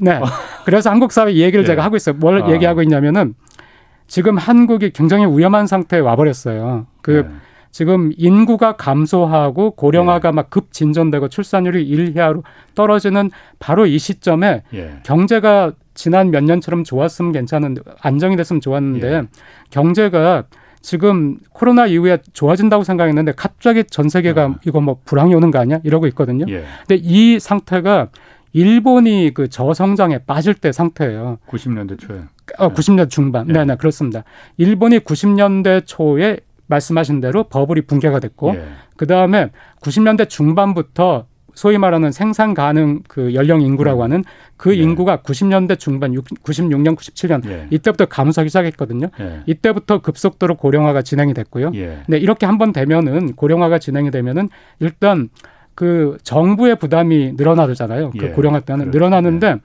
B: 네. 그래서 한국 사회 이 얘기를 예. 제가 하고 있어요. 뭘 아. 얘기하고 있냐면은 지금 한국이 굉장히 위험한 상태에 와버렸어요. 그 네. 지금 인구가 감소하고 고령화가 네. 막급 진전되고 출산율이 일희하로 떨어지는 바로 이 시점에 예. 경제가 지난 몇 년처럼 좋았으면 괜찮은데 안정이 됐으면 좋았는데 예. 경제가 지금 코로나 이후에 좋아진다고 생각했는데 갑자기 전 세계가 아. 이거 뭐 불황이 오는 거 아니야? 이러고 있거든요. 예. 근데 이 상태가 일본이 그 저성장에 빠질 때 상태예요.
A: 90년대 초에.
B: 어, 90년대 중반. 예. 네, 네, 그렇습니다. 일본이 90년대 초에 말씀하신 대로 버블이 붕괴가 됐고, 예. 그 다음에 90년대 중반부터 소위 말하는 생산 가능 그 연령 인구라고 음. 하는 그 네. 인구가 90년대 중반 96년 97년 예. 이때부터 감소하기 시작했거든요. 예. 이때부터 급속도로 고령화가 진행이 됐고요. 예. 네, 이렇게 한번 되면은 고령화가 진행이 되면은 일단 그 정부의 부담이 늘어나잖아요. 그 예. 고령화 때는 그렇죠. 늘어나는데 예.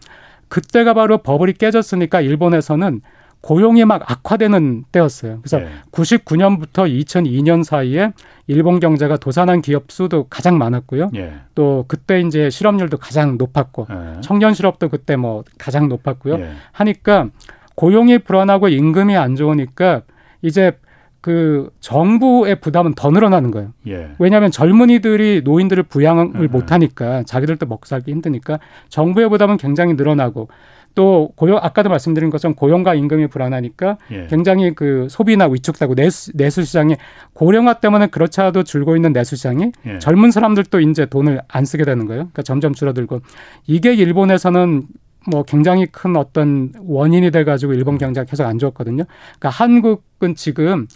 B: 그때가 바로 버블이 깨졌으니까 일본에서는 고용이 막 악화되는 때였어요. 그래서 네. 99년부터 2002년 사이에 일본 경제가 도산한 기업 수도 가장 많았고요. 네. 또 그때 이제 실업률도 가장 높았고 네. 청년 실업도 그때 뭐 가장 높았고요. 예. 하니까 고용이 불안하고 임금이 안 좋으니까 이제 그 정부의 부담은 더 늘어나는 거예요. 예. 왜냐하면 젊은이들이 노인들을 부양을 음. 못하니까 자기들도 먹고 살기 힘드니까 정부의 부담은 굉장히 늘어나고 또 고용 아까도 말씀드린 것처럼 고용과 임금이 불안하니까 예. 굉장히 그 소비나 위축되고 내수, 내수 시장이 고령화 때문에 그렇지 않아도 줄고 있는 내수 시장이 예. 젊은 사람들도 이제 돈을 안 쓰게 되는 거예요. 그러니까 점점 줄어들고 이게 일본에서는 뭐 굉장히 큰 어떤 원인이 돼 가지고 일본 경제가 계속 안 좋았거든요. 그러니까 한국은 지금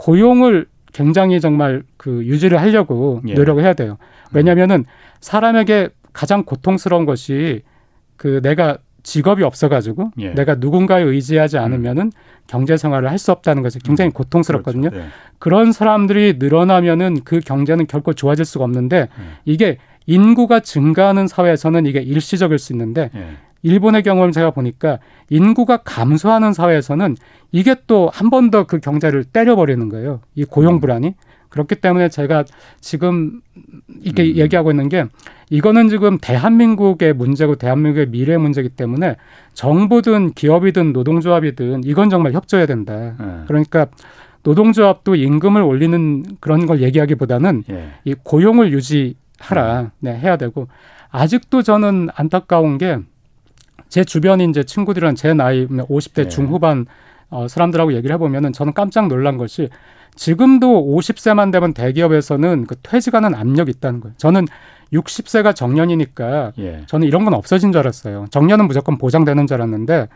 B: 고용을 굉장히 정말 그 유지를 하려고 예. 노력을 해야 돼요. 왜냐면은 사람에게 가장 고통스러운 것이 그 내가 직업이 없어가지고 예. 내가 누군가에 의지하지 음. 않으면은 음. 경제 생활을 할 수 없다는 것이 굉장히 음. 고통스럽거든요. 그렇죠. 네. 그런 사람들이 늘어나면은 그 경제는 결코 좋아질 수가 없는데 음. 이게 인구가 증가하는 사회에서는 이게 일시적일 수 있는데 예. 일본의 경우를 제가 보니까 인구가 감소하는 사회에서는 이게 또 한 번 더 그 경제를 때려버리는 거예요. 이 고용 음. 불안이. 그렇기 때문에 제가 지금 이렇게 음. 얘기하고 있는 게 이거는 지금 대한민국의 문제고 대한민국의 미래 문제이기 때문에 정부든 기업이든 노동조합이든 이건 정말 협조해야 된다. 네. 그러니까 노동조합도 임금을 올리는 그런 걸 얘기하기보다는 예. 이 고용을 유지하라 음. 네, 해야 되고 아직도 저는 안타까운 게 제 주변에 이제 친구들은 제 나이 50대 예. 중후반 어, 사람들하고 얘기를 해보면은 저는 깜짝 놀란 것이 지금도 50세만 되면 대기업에서는 그 퇴직하는 압력이 있다는 거예요. 저는 60세가 정년이니까 예. 저는 이런 건 없어진 줄 알았어요. 정년은 무조건 보장되는 줄 알았는데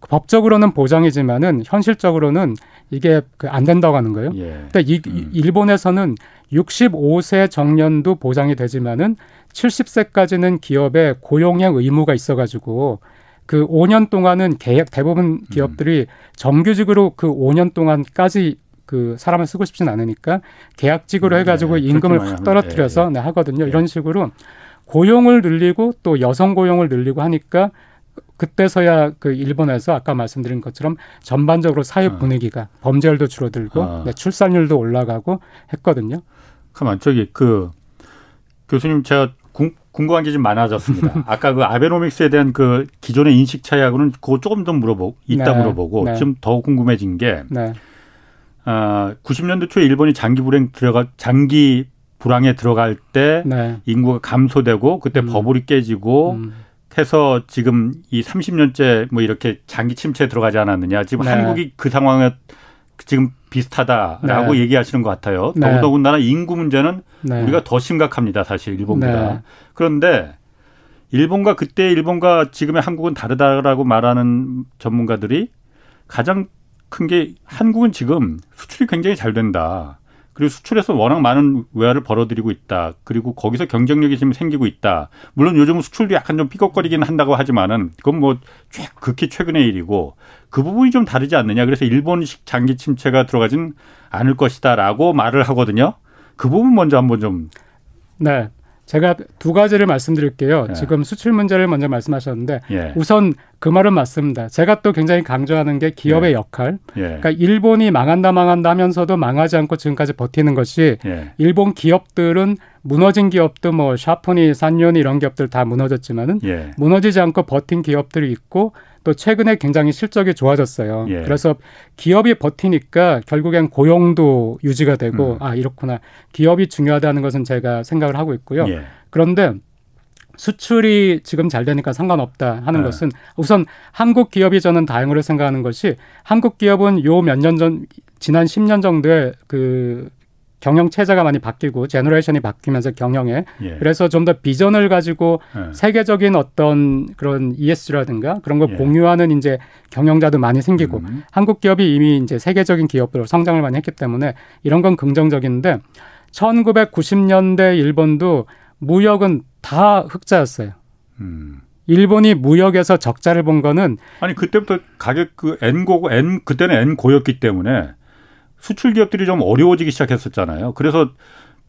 B: 그 법적으로는 보장이지만은 현실적으로는 이게 그 안 된다고 하는 거예요. 예. 근데 이, 음. 일본에서는 65세 정년도 보장이 되지만은 70세까지는 기업에 고용의 의무가 있어가지고 그 5년 동안은 계약 대부분 음. 기업들이 정규직으로 그 5년 동안까지 그 사람을 쓰고 싶진 않으니까 계약직으로 네, 해가지고 네, 임금을 확 떨어뜨려서 네, 네, 하거든요. 이런 식으로 고용을 늘리고 또 여성 고용을 늘리고 하니까 그때서야 그 일본에서 아까 말씀드린 것처럼 전반적으로 사회 어. 분위기가 어. 범죄율도 줄어들고 어. 네, 출산율도 올라가고 했거든요.
A: 가만 저기 그 교수님 제가 궁, 궁금한 게 좀 많아졌습니다. 아까 그 아베노믹스에 대한 그 기존의 인식 차이하고는 그거 조금 더 물어보고 이따 네. 물어보고 네. 좀더 궁금해진 게 네. 아, 90년대 초에 일본이 장기 불행 들어가 장기 불황에 들어갈 때 네. 인구가 감소되고 그때 음. 버블이 깨지고 음. 해서 지금 이 30년째 뭐 이렇게 장기 침체에 들어가지 않았느냐. 지금 네. 한국이 그 상황에 지금 비슷하다라고 네. 얘기하시는 것 같아요. 네. 더군다나 인구 문제는 네. 우리가 더 심각합니다. 사실 일본보다. 네. 그런데 일본과 그때 일본과 지금의 한국은 다르다라고 말하는 전문가들이 가장 큰 게 한국은 지금 수출이 굉장히 잘 된다. 그리고 수출에서 워낙 많은 외화를 벌어들이고 있다. 그리고 거기서 경쟁력이 지금 생기고 있다. 물론 요즘은 수출도 약간 좀 삐걱거리긴 한다고 하지만은 그건 뭐 최, 극히 최근의 일이고 그 부분이 좀 다르지 않느냐. 그래서 일본식 장기 침체가 들어가진 않을 것이다라고 말을 하거든요. 그 부분 먼저 한번 좀.
B: 네. 제가 두 가지를 말씀드릴게요. 예. 지금 수출 문제를 먼저 말씀하셨는데 예. 우선 그 말은 맞습니다. 제가 또 굉장히 강조하는 게 기업의 예. 역할. 예. 그러니까 일본이 망한다 망한다 하면서도 망하지 않고 지금까지 버티는 것이 예. 일본 기업들은 무너진 기업도 뭐 샤프니, 산요니 이런 기업들 다 무너졌지만은 예. 무너지지 않고 버틴 기업들이 있고 또 최근에 굉장히 실적이 좋아졌어요. 예. 그래서 기업이 버티니까 결국엔 고용도 유지가 되고 음. 아 이렇구나 기업이 중요하다는 것은 제가 생각을 하고 있고요. 예. 그런데 수출이 지금 잘 되니까 상관없다 하는 네. 것은 우선 한국 기업이 저는 다행으로 생각하는 것이 한국 기업은 요 몇 년 전 지난 10년 정도에 그 경영 체제가 많이 바뀌고 generation이 바뀌면서 경영에 예. 그래서 좀 더 비전을 가지고 예. 세계적인 어떤 그런 ESG라든가 그런 걸 예. 공유하는 이제 경영자도 많이 생기고 음. 한국 기업이 이미 이제 세계적인 기업으로 성장을 많이 했기 때문에 이런 건 긍정적인데 1990년대 일본도 무역은 다 흑자였어요. 음. 일본이 무역에서 적자를 본 거는
A: 아니 그때부터 가격 그 N고고 N 그때는 N고였기 때문에 수출 기업들이 좀 어려워지기 시작했었잖아요. 그래서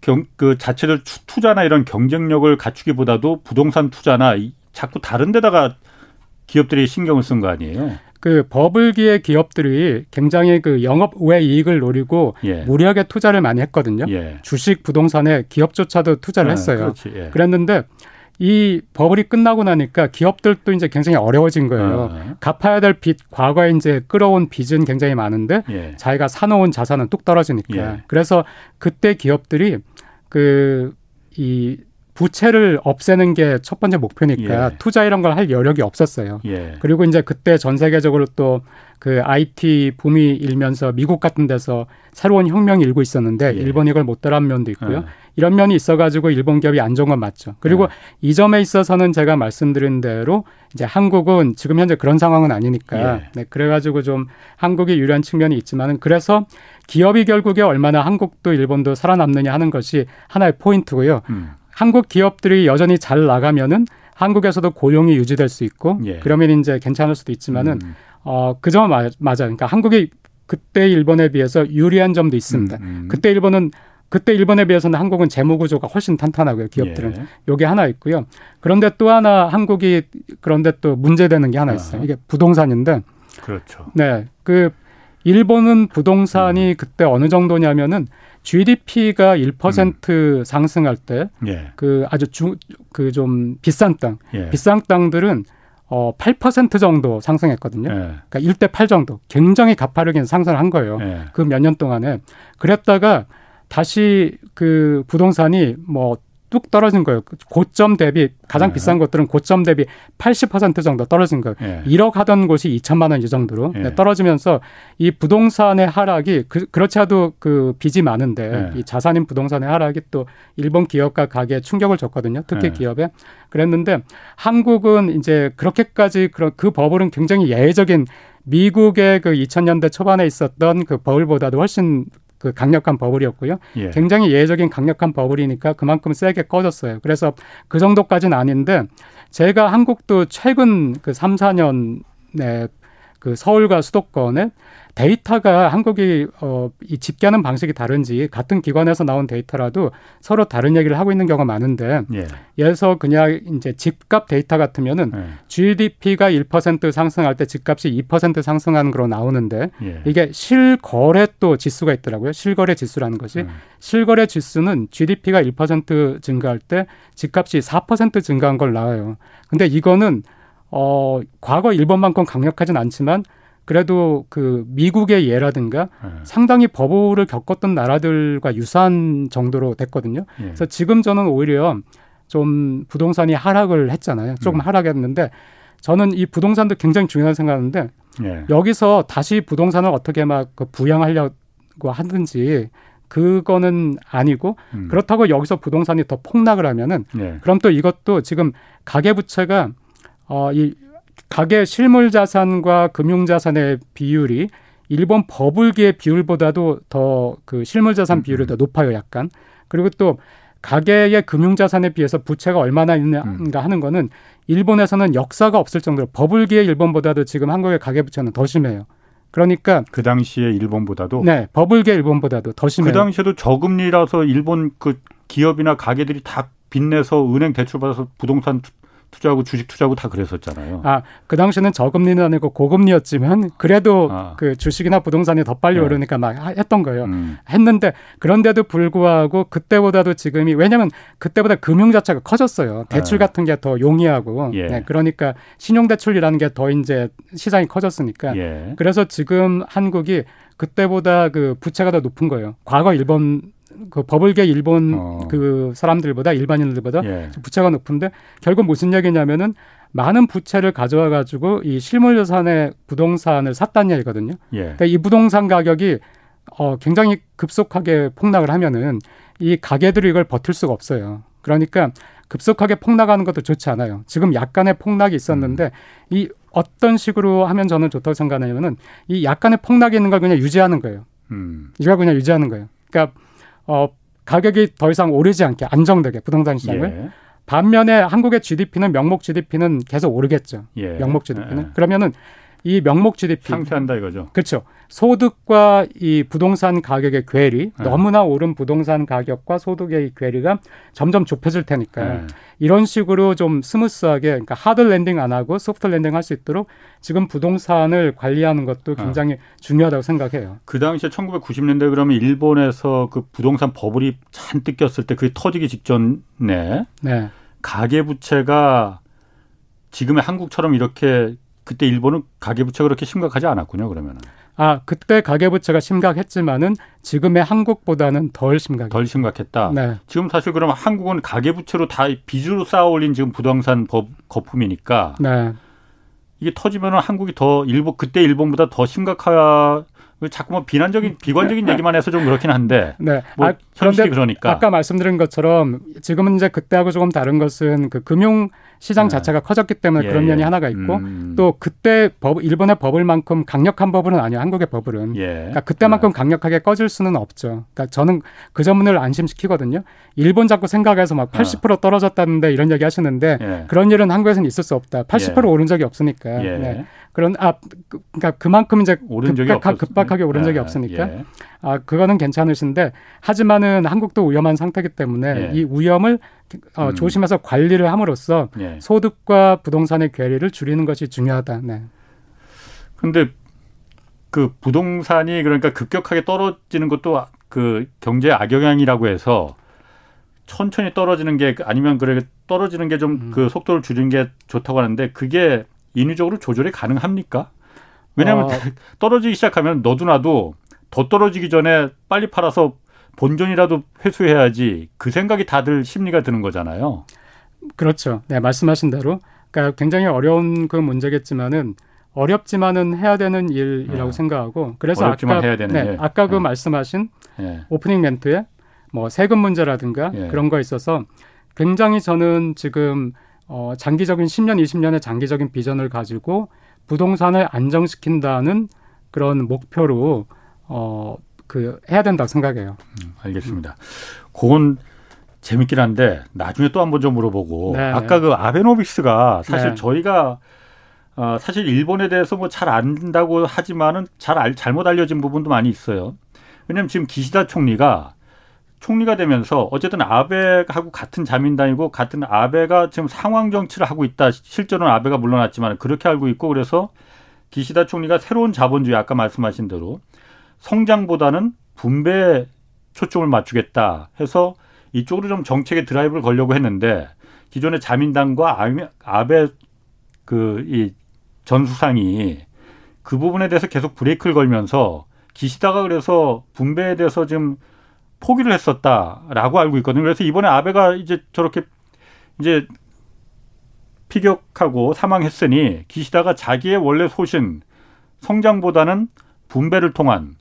A: 경, 그 자체들 투자나 이런 경쟁력을 갖추기보다도 부동산 투자나 이, 자꾸 다른 데다가 기업들이 신경을 쓴 거 아니에요?
B: 그 버블기의 기업들이 굉장히 그 영업 외 이익을 노리고 예. 무리하게 투자를 많이 했거든요. 예. 주식, 부동산에 기업조차도 투자를 아, 했어요. 그렇지, 예. 그랬는데 이 버블이 끝나고 나니까 기업들도 이제 굉장히 어려워진 거예요. 어. 갚아야 될 빚, 과거에 이제 끌어온 빚은 굉장히 많은데 예. 자기가 사놓은 자산은 뚝 떨어지니까. 예. 그래서 그때 기업들이 그이 부채를 없애는 게 첫 번째 목표니까 예. 투자 이런 걸 할 여력이 없었어요. 예. 그리고 이제 그때 전 세계적으로 또 그 IT 붐이 일면서 미국 같은 데서 새로운 혁명이 일고 있었는데 예. 일본이 이걸 못 따라한 면도 있고요. 예. 이런 면이 있어가지고 일본 기업이 안 좋은 건 맞죠. 그리고 예. 이 점에 있어서는 제가 말씀드린 대로 이제 한국은 지금 현재 그런 상황은 아니니까 예. 네, 그래가지고 좀 한국이 유리한 측면이 있지만은 그래서 기업이 결국에 얼마나 한국도 일본도 살아남느냐 하는 것이 하나의 포인트고요. 음. 한국 기업들이 여전히 잘 나가면은 한국에서도 고용이 유지될 수 있고 예. 그러면 이제 괜찮을 수도 있지만은 음. 어, 그 점은 맞아요. 그러니까 한국이 그때 일본에 비해서 유리한 점도 있습니다. 음, 음. 그때 일본은 그때 일본에 비해서는 한국은 재무 구조가 훨씬 탄탄하고요. 기업들은 예. 요게 하나 있고요. 그런데 또 하나 한국이 그런데 또 문제되는 게 하나 있어요. 이게 부동산인데
A: 그렇죠.
B: 네. 그 일본은 부동산이 음. 그때 어느 정도냐면은 GDP가 1% 음. 상승할 때, 예. 그 아주 주, 그좀 비싼 땅, 예. 비싼 땅들은 어, 8% 정도 상승했거든요. 예. 그러니까 1대 8 정도. 굉장히 가파르게 상승을 한 거예요. 예. 그몇 년 동안에. 그랬다가 다시 그 부동산이 뭐 뚝 떨어진 거예요. 고점 대비 가장 네. 비싼 것들은 고점 대비 80% 정도 떨어진 거예요. 네. 1억 하던 곳이 2천만 원 이 정도로 네. 떨어지면서 이 부동산의 하락이 그, 그렇지 않아도 그 빚이 많은데 네. 이 자산인 부동산의 하락이 또 일본 기업과 가게에 충격을 줬거든요. 특히 네. 기업에 그랬는데 한국은 이제 그렇게까지 그런 그 버블은 굉장히 예외적인 미국의 그 2000년대 초반에 있었던 그 버블보다도 훨씬 그 강력한 버블이었고요. 예. 굉장히 예외적인 강력한 버블이니까 그만큼 세게 꺼졌어요. 그래서 그 정도까지는 아닌데 제가 한국도 최근 그 3, 4년에 그 서울과 수도권에 데이터가 한국이 어, 이 집계하는 방식이 다른지 같은 기관에서 나온 데이터라도 서로 다른 얘기를 하고 있는 경우가 많은데 예. 예서 그냥 이제 집값 데이터 같으면은 예. GDP가 1% 상승할 때 집값이 2% 상승하는 거로 나오는데 예. 이게 실거래 또 지수가 있더라고요. 실거래 지수라는 것이 음. 실거래 지수는 GDP가 1% 증가할 때 집값이 4% 증가한 걸 나와요. 근데 이거는 어 과거 일본만큼 강력하진 않지만 그래도 그 미국의 예라든가 네. 상당히 버블을 겪었던 나라들과 유사한 정도로 됐거든요. 예. 그래서 지금 저는 오히려 좀 부동산이 하락을 했잖아요. 조금 음. 하락했는데 저는 이 부동산도 굉장히 중요한 생각하는데 예. 여기서 다시 부동산을 어떻게 막그 부양하려고 하든지 그거는 아니고 음. 그렇다고 여기서 부동산이 더 폭락을 하면은 예. 그럼 또 이것도 지금 가계부채가 어 이 가계 실물 자산과 금융 자산의 비율이 일본 버블기의 비율보다도 더 그 실물 자산 음, 비율이 음. 더 높아요, 약간. 그리고 또 가계의 금융 자산에 비해서 부채가 얼마나 있는가 음. 하는 거는 일본에서는 역사가 없을 정도로 버블기의 일본보다도 지금 한국의 가계 부채는 더 심해요. 그러니까
A: 그 당시에 일본보다도
B: 네 버블계 일본보다도 더 심해요.
A: 그 당시에도 저금리라서 일본 그 기업이나 가게들이 다 빚내서 은행 대출 받아서 부동산 투자하고 주식 투자하고 다 그랬었잖아요.
B: 아, 그 당시는 저금리는 아니고 고금리였지만 그래도 아. 그 주식이나 부동산이 더 빨리 네. 오르니까 막 했던 거예요. 음. 했는데 그런데도 불구하고 그때보다도 지금이 왜냐면 그때보다 금융 자체가 커졌어요. 대출 네. 같은 게 더 용이하고 예. 네, 그러니까 신용 대출이라는 게 더 이제 시장이 커졌으니까 예. 그래서 지금 한국이 그때보다 그 부채가 더 높은 거예요. 과거 일본 그 버블계 일본 어. 그 사람들보다 일반인들보다 예. 부채가 높은데 결국 무슨 얘기냐면은 많은 부채를 가져와 가지고 이 실물 자산의 부동산을 샀다는 얘기거든요. 예. 그러니까 이 부동산 가격이 어 굉장히 급속하게 폭락을 하면은 이 가게들이 이걸 버틸 수가 없어요. 그러니까 급속하게 폭락하는 것도 좋지 않아요. 지금 약간의 폭락이 있었는데 음. 이 어떤 식으로 하면 저는 좋다고 생각하냐면은 이 약간의 폭락이 있는 걸 그냥 유지하는 거예요. 음. 이걸 그냥 유지하는 거예요. 그러니까 어, 가격이 더 이상 오르지 않게 안정되게 부동산 시장을 예. 반면에 한국의 GDP는 명목 GDP는 계속 오르겠죠. 예. 명목 GDP는 예. 그러면은 이 명목 GDP
A: 상쇄한다 이거죠.
B: 그렇죠. 소득과 이 부동산 가격의 괴리 네. 너무나 오른 부동산 가격과 소득의 괴리가 점점 좁혀질 테니까 네. 이런 식으로 좀 smooth하게 그러니까 hard landing 안 하고 soft landing 할 수 있도록 지금 부동산을 관리하는 것도 아. 굉장히 어. 중요하다고 생각해요.
A: 그 당시에 1990년대 그러면 일본에서 그 부동산 버블이 잔뜩 꼈을 때 그게 터지기 직전에 네. 가계 부채가 지금의 한국처럼 이렇게 그때 일본은 가계부채가 그렇게 심각하지 않았군요. 그러면은.
B: 아 그때 가계부채가 심각했지만은 지금의 한국보다는 덜 심각.
A: 덜 심각했다. 네. 지금 사실 그러면 한국은 가계부채로 다 빚으로 쌓아올린 지금 부동산 법 거품이니까. 네. 이게 터지면은 한국이 더 일본 그때 일본보다 더 심각하 자꾸 뭐 비난적인 비관적인 얘기만 해서 좀 그렇긴 한데. 네. 뭐 아, 그런데 그러니까.
B: 아까 말씀드린 것처럼 지금은 이제 그때하고 조금 다른 것은 그 금융 시장 네. 자체가 커졌기 때문에 예. 그런 면이 하나가 있고 음. 또 그때 법 일본의 버블만큼 강력한 버블은 아니에요. 한국의 버블은. 예. 그러니까 그때만큼 네. 강력하게 꺼질 수는 없죠. 그러니까 저는 그 점을 안심시키거든요. 일본 자꾸 생각해서 막 80% 아. 떨어졌다는데 이런 얘기 하시는데 예. 그런 일은 한국에서는 있을 수 없다. 80% 예. 오른 적이 없으니까. 예. 네. 그런 아 그, 그러니까 그만큼 이제
A: 오른 적이
B: 급박, 급박한 급격하게 오른 적이 예, 없으니까 예. 아 그거는 괜찮으신데 하지만은 한국도 위험한 상태이기 때문에 예. 이 위험을 어, 음. 조심해서 관리를 함으로써 예. 소득과 부동산의 괴리를 줄이는 것이 중요하다. 네.
A: 근데 그 부동산이 그러니까 급격하게 떨어지는 것도 그 경제 악영향이라고 해서 천천히 떨어지는 게 아니면 그래 떨어지는 게 좀그 음. 그 속도를 줄이는 게 좋다고 하는데 그게 인위적으로 조절이 가능합니까? 왜냐하면 어. 떨어지기 시작하면 너도 나도 더 떨어지기 전에 빨리 팔아서 본전이라도 회수해야지 그 생각이 다들 심리가 드는 거잖아요.
B: 그렇죠. 네, 말씀하신 대로 그러니까 굉장히 어려운 그 문제겠지만은 어렵지만은 해야 되는 일이라고 네. 생각하고 그래서 아까 해야 되는 네, 일. 아까 그 네. 말씀하신 네. 오프닝 멘트에 뭐 세금 문제라든가 예. 그런 거 있어서 굉장히 저는 지금 어 장기적인 10년, 20년의 장기적인 비전을 가지고 부동산을 안정시킨다는 그런 목표로 어 그 해야 된다고 생각해요.
A: 음, 알겠습니다. 그건 재밌긴 한데 나중에 또 한 번 좀 물어보고 네. 아까 그 아베노믹스가 사실 네. 저희가 어, 사실 일본에 대해서 뭐 잘 안다고 하지만은 잘 알, 잘못 알려진 부분도 많이 있어요. 왜냐하면 지금 기시다 총리가 총리가 되면서 어쨌든 아베하고 같은 자민당이고 같은 아베가 지금 상황 정치를 하고 있다. 실제로는 아베가 물러났지만 그렇게 알고 있고 그래서 기시다 총리가 새로운 자본주의 아까 말씀하신 대로 성장보다는 분배에 초점을 맞추겠다 해서 이쪽으로 좀 정책의 드라이브를 걸려고 했는데 기존의 자민당과 아베 그 이 전 수상이 그 부분에 대해서 계속 브레이크를 걸면서 기시다가 그래서 분배에 대해서 지금 포기를 했었다라고 알고 있거든요. 그래서 이번에 아베가 이제 저렇게 이제 피격하고 사망했으니 기시다가 자기의 원래 소신 성장보다는 분배를 통한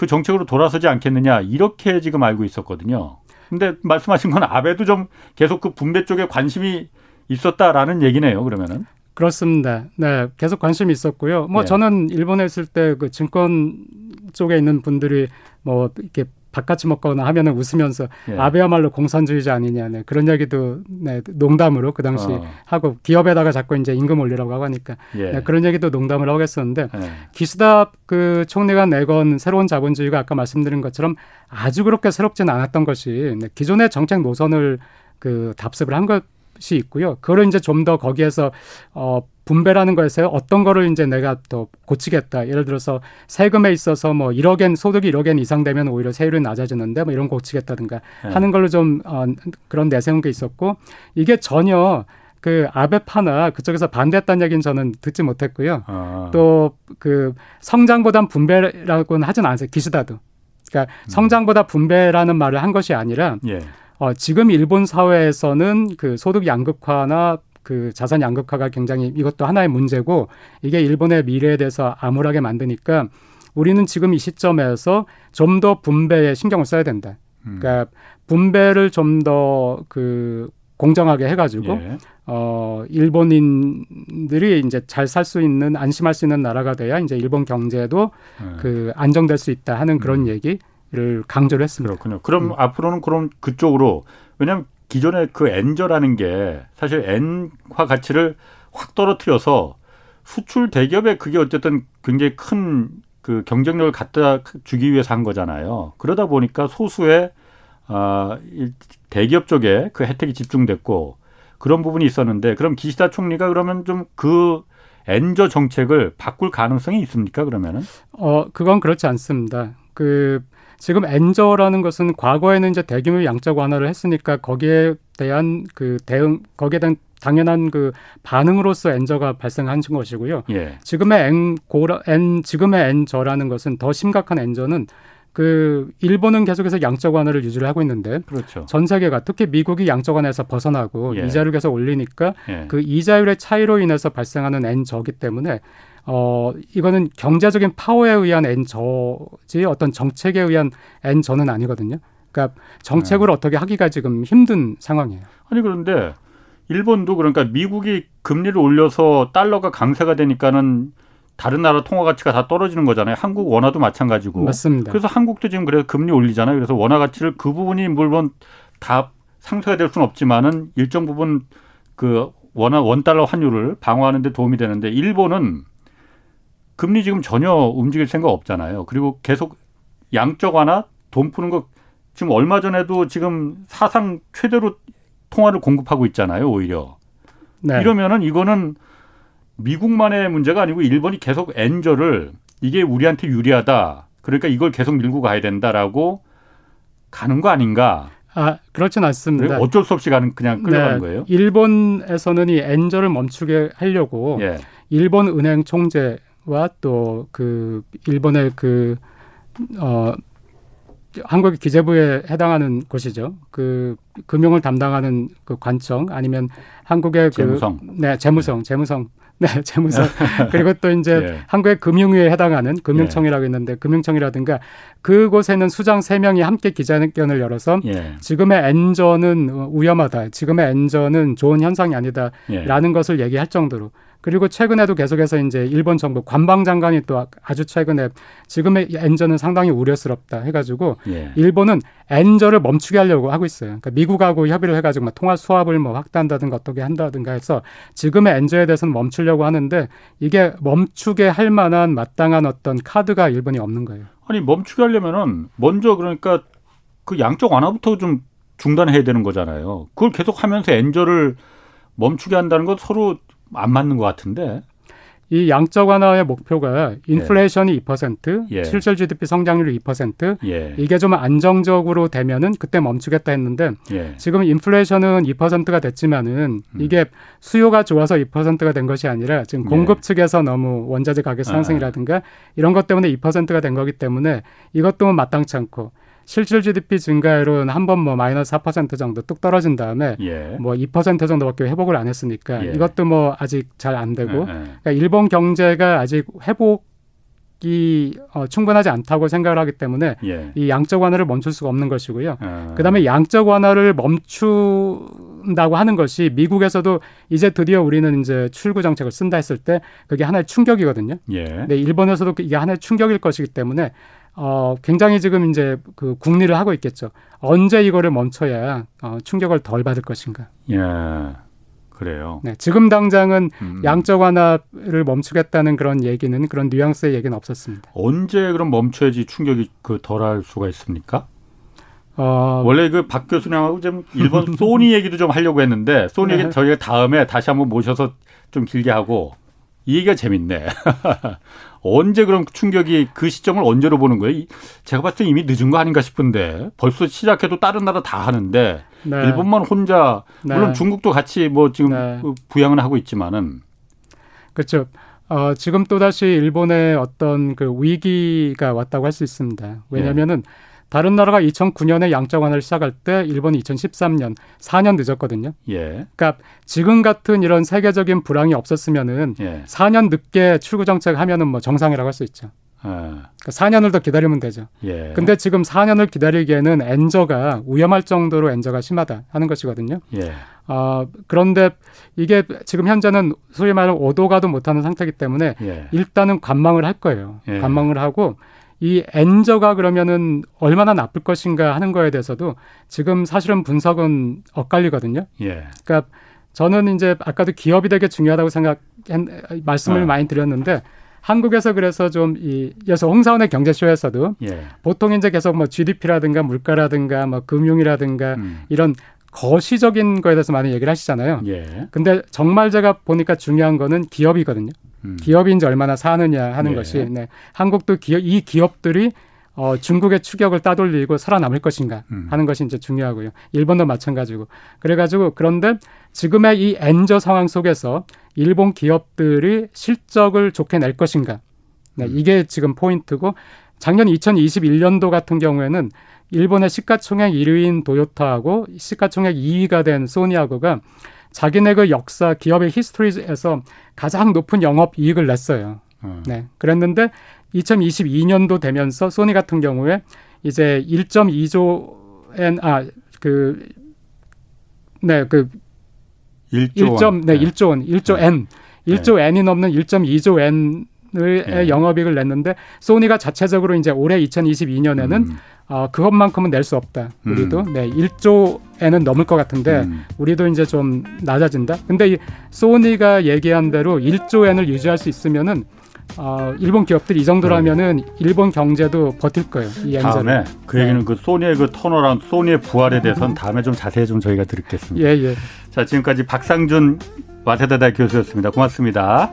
A: 그 정책으로 돌아서지 않겠느냐 이렇게 지금 알고 있었거든요. 근데 말씀하신 건 아베도 좀 계속 그 분배 쪽에 관심이 있었다라는 얘기네요. 그러면은
B: 그렇습니다. 네, 계속 관심이 있었고요. 뭐 예. 저는 일본에 있을 때 그 증권 쪽에 있는 분들이 뭐 이렇게 바깥이 먹거나 하면은 웃으면서 예. 아베야말로 공산주의자 아니냐 네, 그런 얘기도 네, 농담으로 그 당시 어. 하고 기업에다가 자꾸 이제 임금 올리라고 하고 하니까 예. 네, 그런 얘기도 농담을 하겠었는데 예. 기스다 그 총리가 내건 새로운 자본주의가 아까 말씀드린 것처럼 아주 그렇게 새롭지는 않았던 것이 네, 기존의 정책 노선을 그 답습을 한 것 이 있고요. 그걸 이제 좀 더 거기에서 어 분배라는 거에서 어떤 거를 이제 내가 더 고치겠다. 예를 들어서 세금에 있어서 뭐 1억엔 소득이 1억엔 이상 되면 오히려 세율이 낮아지는데 뭐 이런 거 고치겠다든가 네. 하는 걸로 좀 어, 그런 내세운 게 있었고 이게 전혀 그 아베파나 그쪽에서 반대했다는 얘기는 저는 듣지 못했고요. 아. 또그 성장보단 분배라고는 하진 않았어요. 기시다도. 그러니까 음. 성장보다 분배라는 말을 한 것이 아니라 예. 어, 지금 일본 사회에서는 그 소득 양극화나 그 자산 양극화가 굉장히 이것도 하나의 문제고 이게 일본의 미래에 대해서 암울하게 만드니까 우리는 지금 이 시점에서 좀 더 분배에 신경을 써야 된다. 음. 그러니까 분배를 좀 더 그 공정하게 해가지고 예. 어 일본인들이 이제 잘 살 수 있는 안심할 수 있는 나라가 돼야 이제 일본 경제도 예. 그 안정될 수 있다 하는 그런 음. 얘기 를 강조를 했습니다.
A: 그렇군요. 그럼 음. 앞으로는 그럼 그쪽으로 왜냐하면 기존의 그 엔저라는 게 사실 엔화 가치를 확 떨어뜨려서 수출 대기업에 그게 어쨌든 굉장히 큰 그 경쟁력을 갖다 주기 위해서 한 거잖아요. 그러다 보니까 소수의 아 대기업 쪽에 그 혜택이 집중됐고 그런 부분이 있었는데 그럼 기시다 총리가 그러면 좀그 엔저 정책을 바꿀 가능성이 있습니까? 그러면은?
B: 어 그건 그렇지 않습니다. 그 지금 엔저라는 것은 과거에는 이제 대규모 양적 완화를 했으니까 거기에 대한 그 대응 거기에 대한 당연한 그 반응으로서 엔저가 발생한 것이고요. 예. 지금의 엔 고라 엔 지금의 엔저라는 것은 더 심각한 엔저는 그 일본은 계속해서 양적 완화를 유지를 하고 있는데 그렇죠. 전 세계가 특히 미국이 양적 완화에서 벗어나고 예. 이자율을 계속 올리니까 예. 그 이자율의 차이로 인해서 발생하는 엔저기 때문에 어, 이거는 경제적인 파워에 의한 엔 저지 어떤 정책에 의한 엔 저는 아니거든요. 그러니까 정책을 네. 어떻게 하기가 지금 힘든 상황이에요.
A: 아니 그런데 일본도 그러니까 미국이 금리를 올려서 달러가 강세가 되니까는 다른 나라 통화 가치가 다 떨어지는 거잖아요. 한국 원화도 마찬가지고.
B: 맞습니다.
A: 그래서 한국도 지금 그래서 금리 올리잖아요. 그래서 원화 가치를 그 부분이 물론 다 상쇄가 될 수는 없지만은 일정 부분 그 원화 원 달러 환율을 방어하는 데 도움이 되는데 일본은 금리 지금 전혀 움직일 생각 없잖아요. 그리고 계속 양적 완화 돈 푸는 거 지금 얼마 전에도 지금 사상 최대로 통화를 공급하고 있잖아요. 오히려 네. 이러면은 이거는 미국만의 문제가 아니고 일본이 계속 엔저를 이게 우리한테 유리하다. 그러니까 이걸 계속 밀고 가야 된다라고 가는 거 아닌가?
B: 아 그렇진 않습니다.
A: 어쩔 수 없이 가는 그냥 끌려가는 네, 거예요.
B: 일본에서는 이 엔저를 멈추게 하려고 예. 일본 은행 총재와 또 그 일본의 그 어. 한국의 기재부에 해당하는 곳이죠. 그 금융을 담당하는 그 관청 아니면 한국의
A: 그 재무성.
B: 네, 재무성, 재무성 네, 재무서 그리고 또 이제 예. 한국의 금융위에 해당하는 금융청이라고 있는데 금융청이라든가 그곳에는 수장 세명이 함께 기자회견을 열어서 예. 지금의 엔저는 위험하다. 지금의 엔저는 좋은 현상이 아니다라는 예. 것을 얘기할 정도로 그리고 최근에도 계속해서 이제 일본 정부 관방 장관이 또 아주 최근에 지금의 엔저는 상당히 우려스럽다 해가지고 예. 일본은 엔저를 멈추게 하려고 하고 있어요. 그러니까 미국하고 협의를 해가지고 막 통화 수합을 뭐 확대한다든가 어떻게 한다든가 해서 지금의 엔저에 대해서는 멈추려고 하는데 이게 멈추게 할 만한 마땅한 어떤 카드가 일본이 없는 거예요.
A: 아니 멈추게 하려면은 먼저 그러니까 그 양쪽 완화부터 좀 중단해야 되는 거잖아요. 그걸 계속 하면서 엔저를 멈추게 한다는 건 서로 안 맞는 것 같은데.
B: 이 양적 완화의 목표가 인플레이션이 예. 2%, 예. 실질 GDP 성장률이 2%, 예. 이게 좀 안정적으로 되면은 그때 멈추겠다 했는데 예. 지금 인플레이션은 2%가 됐지만은 음. 이게 수요가 좋아서 2%가 된 것이 아니라 지금 공급 예. 측에서 너무 원자재 가격 상승이라든가 아. 이런 것 때문에 2%가 된 거기 때문에 이것도 마땅치 않고 실질 GDP 증가율은 한 번 뭐 마이너스 4% 정도 뚝 떨어진 다음에 예. 뭐2% 정도밖에 회복을 안 했으니까 예. 이것도 뭐 아직 잘 안 되고 예, 예. 그러니까 일본 경제가 아직 회복 이 어, 충분하지 않다고 생각을 하기 때문에 예. 이 양적 완화를 멈출 수가 없는 것이고요. 아. 그다음에 양적 완화를 멈춘다고 하는 것이 미국에서도 이제 드디어 우리는 이제 출구 정책을 쓴다 했을 때 그게 하나의 충격이거든요. 예. 근데 일본에서도 이게 하나의 충격일 것이기 때문에 어, 굉장히 지금 이제 그 국리를 하고 있겠죠. 언제 이거를 멈춰야 어, 충격을 덜 받을 것인가.
A: 예. 그래요.
B: 네, 지금 당장은 음. 양적 완화를 멈추겠다는 그런 얘기는 그런 뉘앙스의 얘기는 없었습니다.
A: 언제 그럼 멈춰야지 충격이 그 덜할 수가 있습니까? 어... 원래 그 박 교수님하고 좀 일본 소니 얘기도 좀 하려고 했는데 소니 얘기 네. 저희가 다음에 다시 한번 모셔서 좀 길게 하고 이 얘기가 재밌네. 언제 그럼 충격이 그 시점을 언제로 보는 거예요? 제가 봤을 때 이미 늦은 거 아닌가 싶은데 벌써 시작해도 다른 나라 다 하는데 네. 일본만 혼자 네. 물론 중국도 같이 뭐 지금 네. 그 부양은 하고 있지만은
B: 그렇죠. 어, 지금 또 다시 일본의 어떤 그 위기가 왔다고 할 수 있습니다. 왜냐하면은 네. 다른 나라가 2009년에 양적 완화를 시작할 때 일본이 2013년 4년 늦었거든요. 예. 그러니까 지금 같은 이런 세계적인 불황이 없었으면은 예. 4년 늦게 출구 정책 하면은 뭐 정상이라고 할 수 있죠. 아. 그러니까 4년을 더 기다리면 되죠. 예. 근데 지금 4년을 기다리기에는 엔저가 위험할 정도로 엔저가 심하다 하는 것이거든요. 예. 어, 그런데 이게 지금 현재는 소위 말하는 오도가도 못하는 상태이기 때문에 예. 일단은 관망을 할 거예요. 예. 관망을 하고 이 엔저가 그러면은 얼마나 나쁠 것인가 하는 거에 대해서도 지금 사실은 분석은 엇갈리거든요. 예. 그러니까 저는 이제 아까도 기업이 되게 중요하다고 생각 말씀을 어. 많이 드렸는데 한국에서 그래서 좀이 여서 홍사원의 경제쇼에서도 예. 보통 이제 계속 뭐 GDP라든가 물가라든가 뭐 금융이라든가 음. 이런 거시적인 거에 대해서 많이 얘기를 하시잖아요. 예. 근데 정말 제가 보니까 중요한 거는 기업이거든요. 음. 이제 얼마나 사느냐 하는 네. 것이 네. 한국도 기업 이 기업들이 어, 중국의 추격을 따돌리고 살아남을 것인가 음. 하는 것이 이제 중요하고요. 일본도 마찬가지고. 그래가지고 그런데 지금의 이 엔저 상황 속에서 일본 기업들이 실적을 좋게 낼 것인가. 네, 음. 이게 지금 포인트고 작년 2021년도 같은 경우에는 일본의 시가총액 1위인 도요타하고 시가총액 2위가 된 소니하고가 자기네 그 역사 기업의 history에서 가장 높은 영업 이익을 냈어요. 음. 네. 그랬는데 2022년도 되면서 소니 같은 경우에 이제 1.2조 엔 아그 네, 그 1조 1점 네, 네, 1조 원, 1조 네. 엔. 1조 네. 엔이 넘는 1.2조 엔을 예. 영업이익을 냈는데 소니가 자체적으로 이제 올해 2022년에는 음. 어, 그것만큼은 낼 수 없다. 우리도 음. 네 1조에는 넘을 것 같은데 음. 우리도 이제 좀 낮아진다. 근데 이 소니가 얘기한 대로 1조엔을 유지할 수 있으면은 어, 일본 기업들이 이 정도라면은 음. 일본 경제도 버틸 거예요. 이
A: 다음에 그 얘기는 네. 그 소니의 그 turnaround, 소니의 부활에 대해서는 다음에 좀 자세히 좀 저희가 드리겠습니다.
B: 예, 예.
A: 자, 지금까지 박상준 와세다대 교수였습니다. 고맙습니다.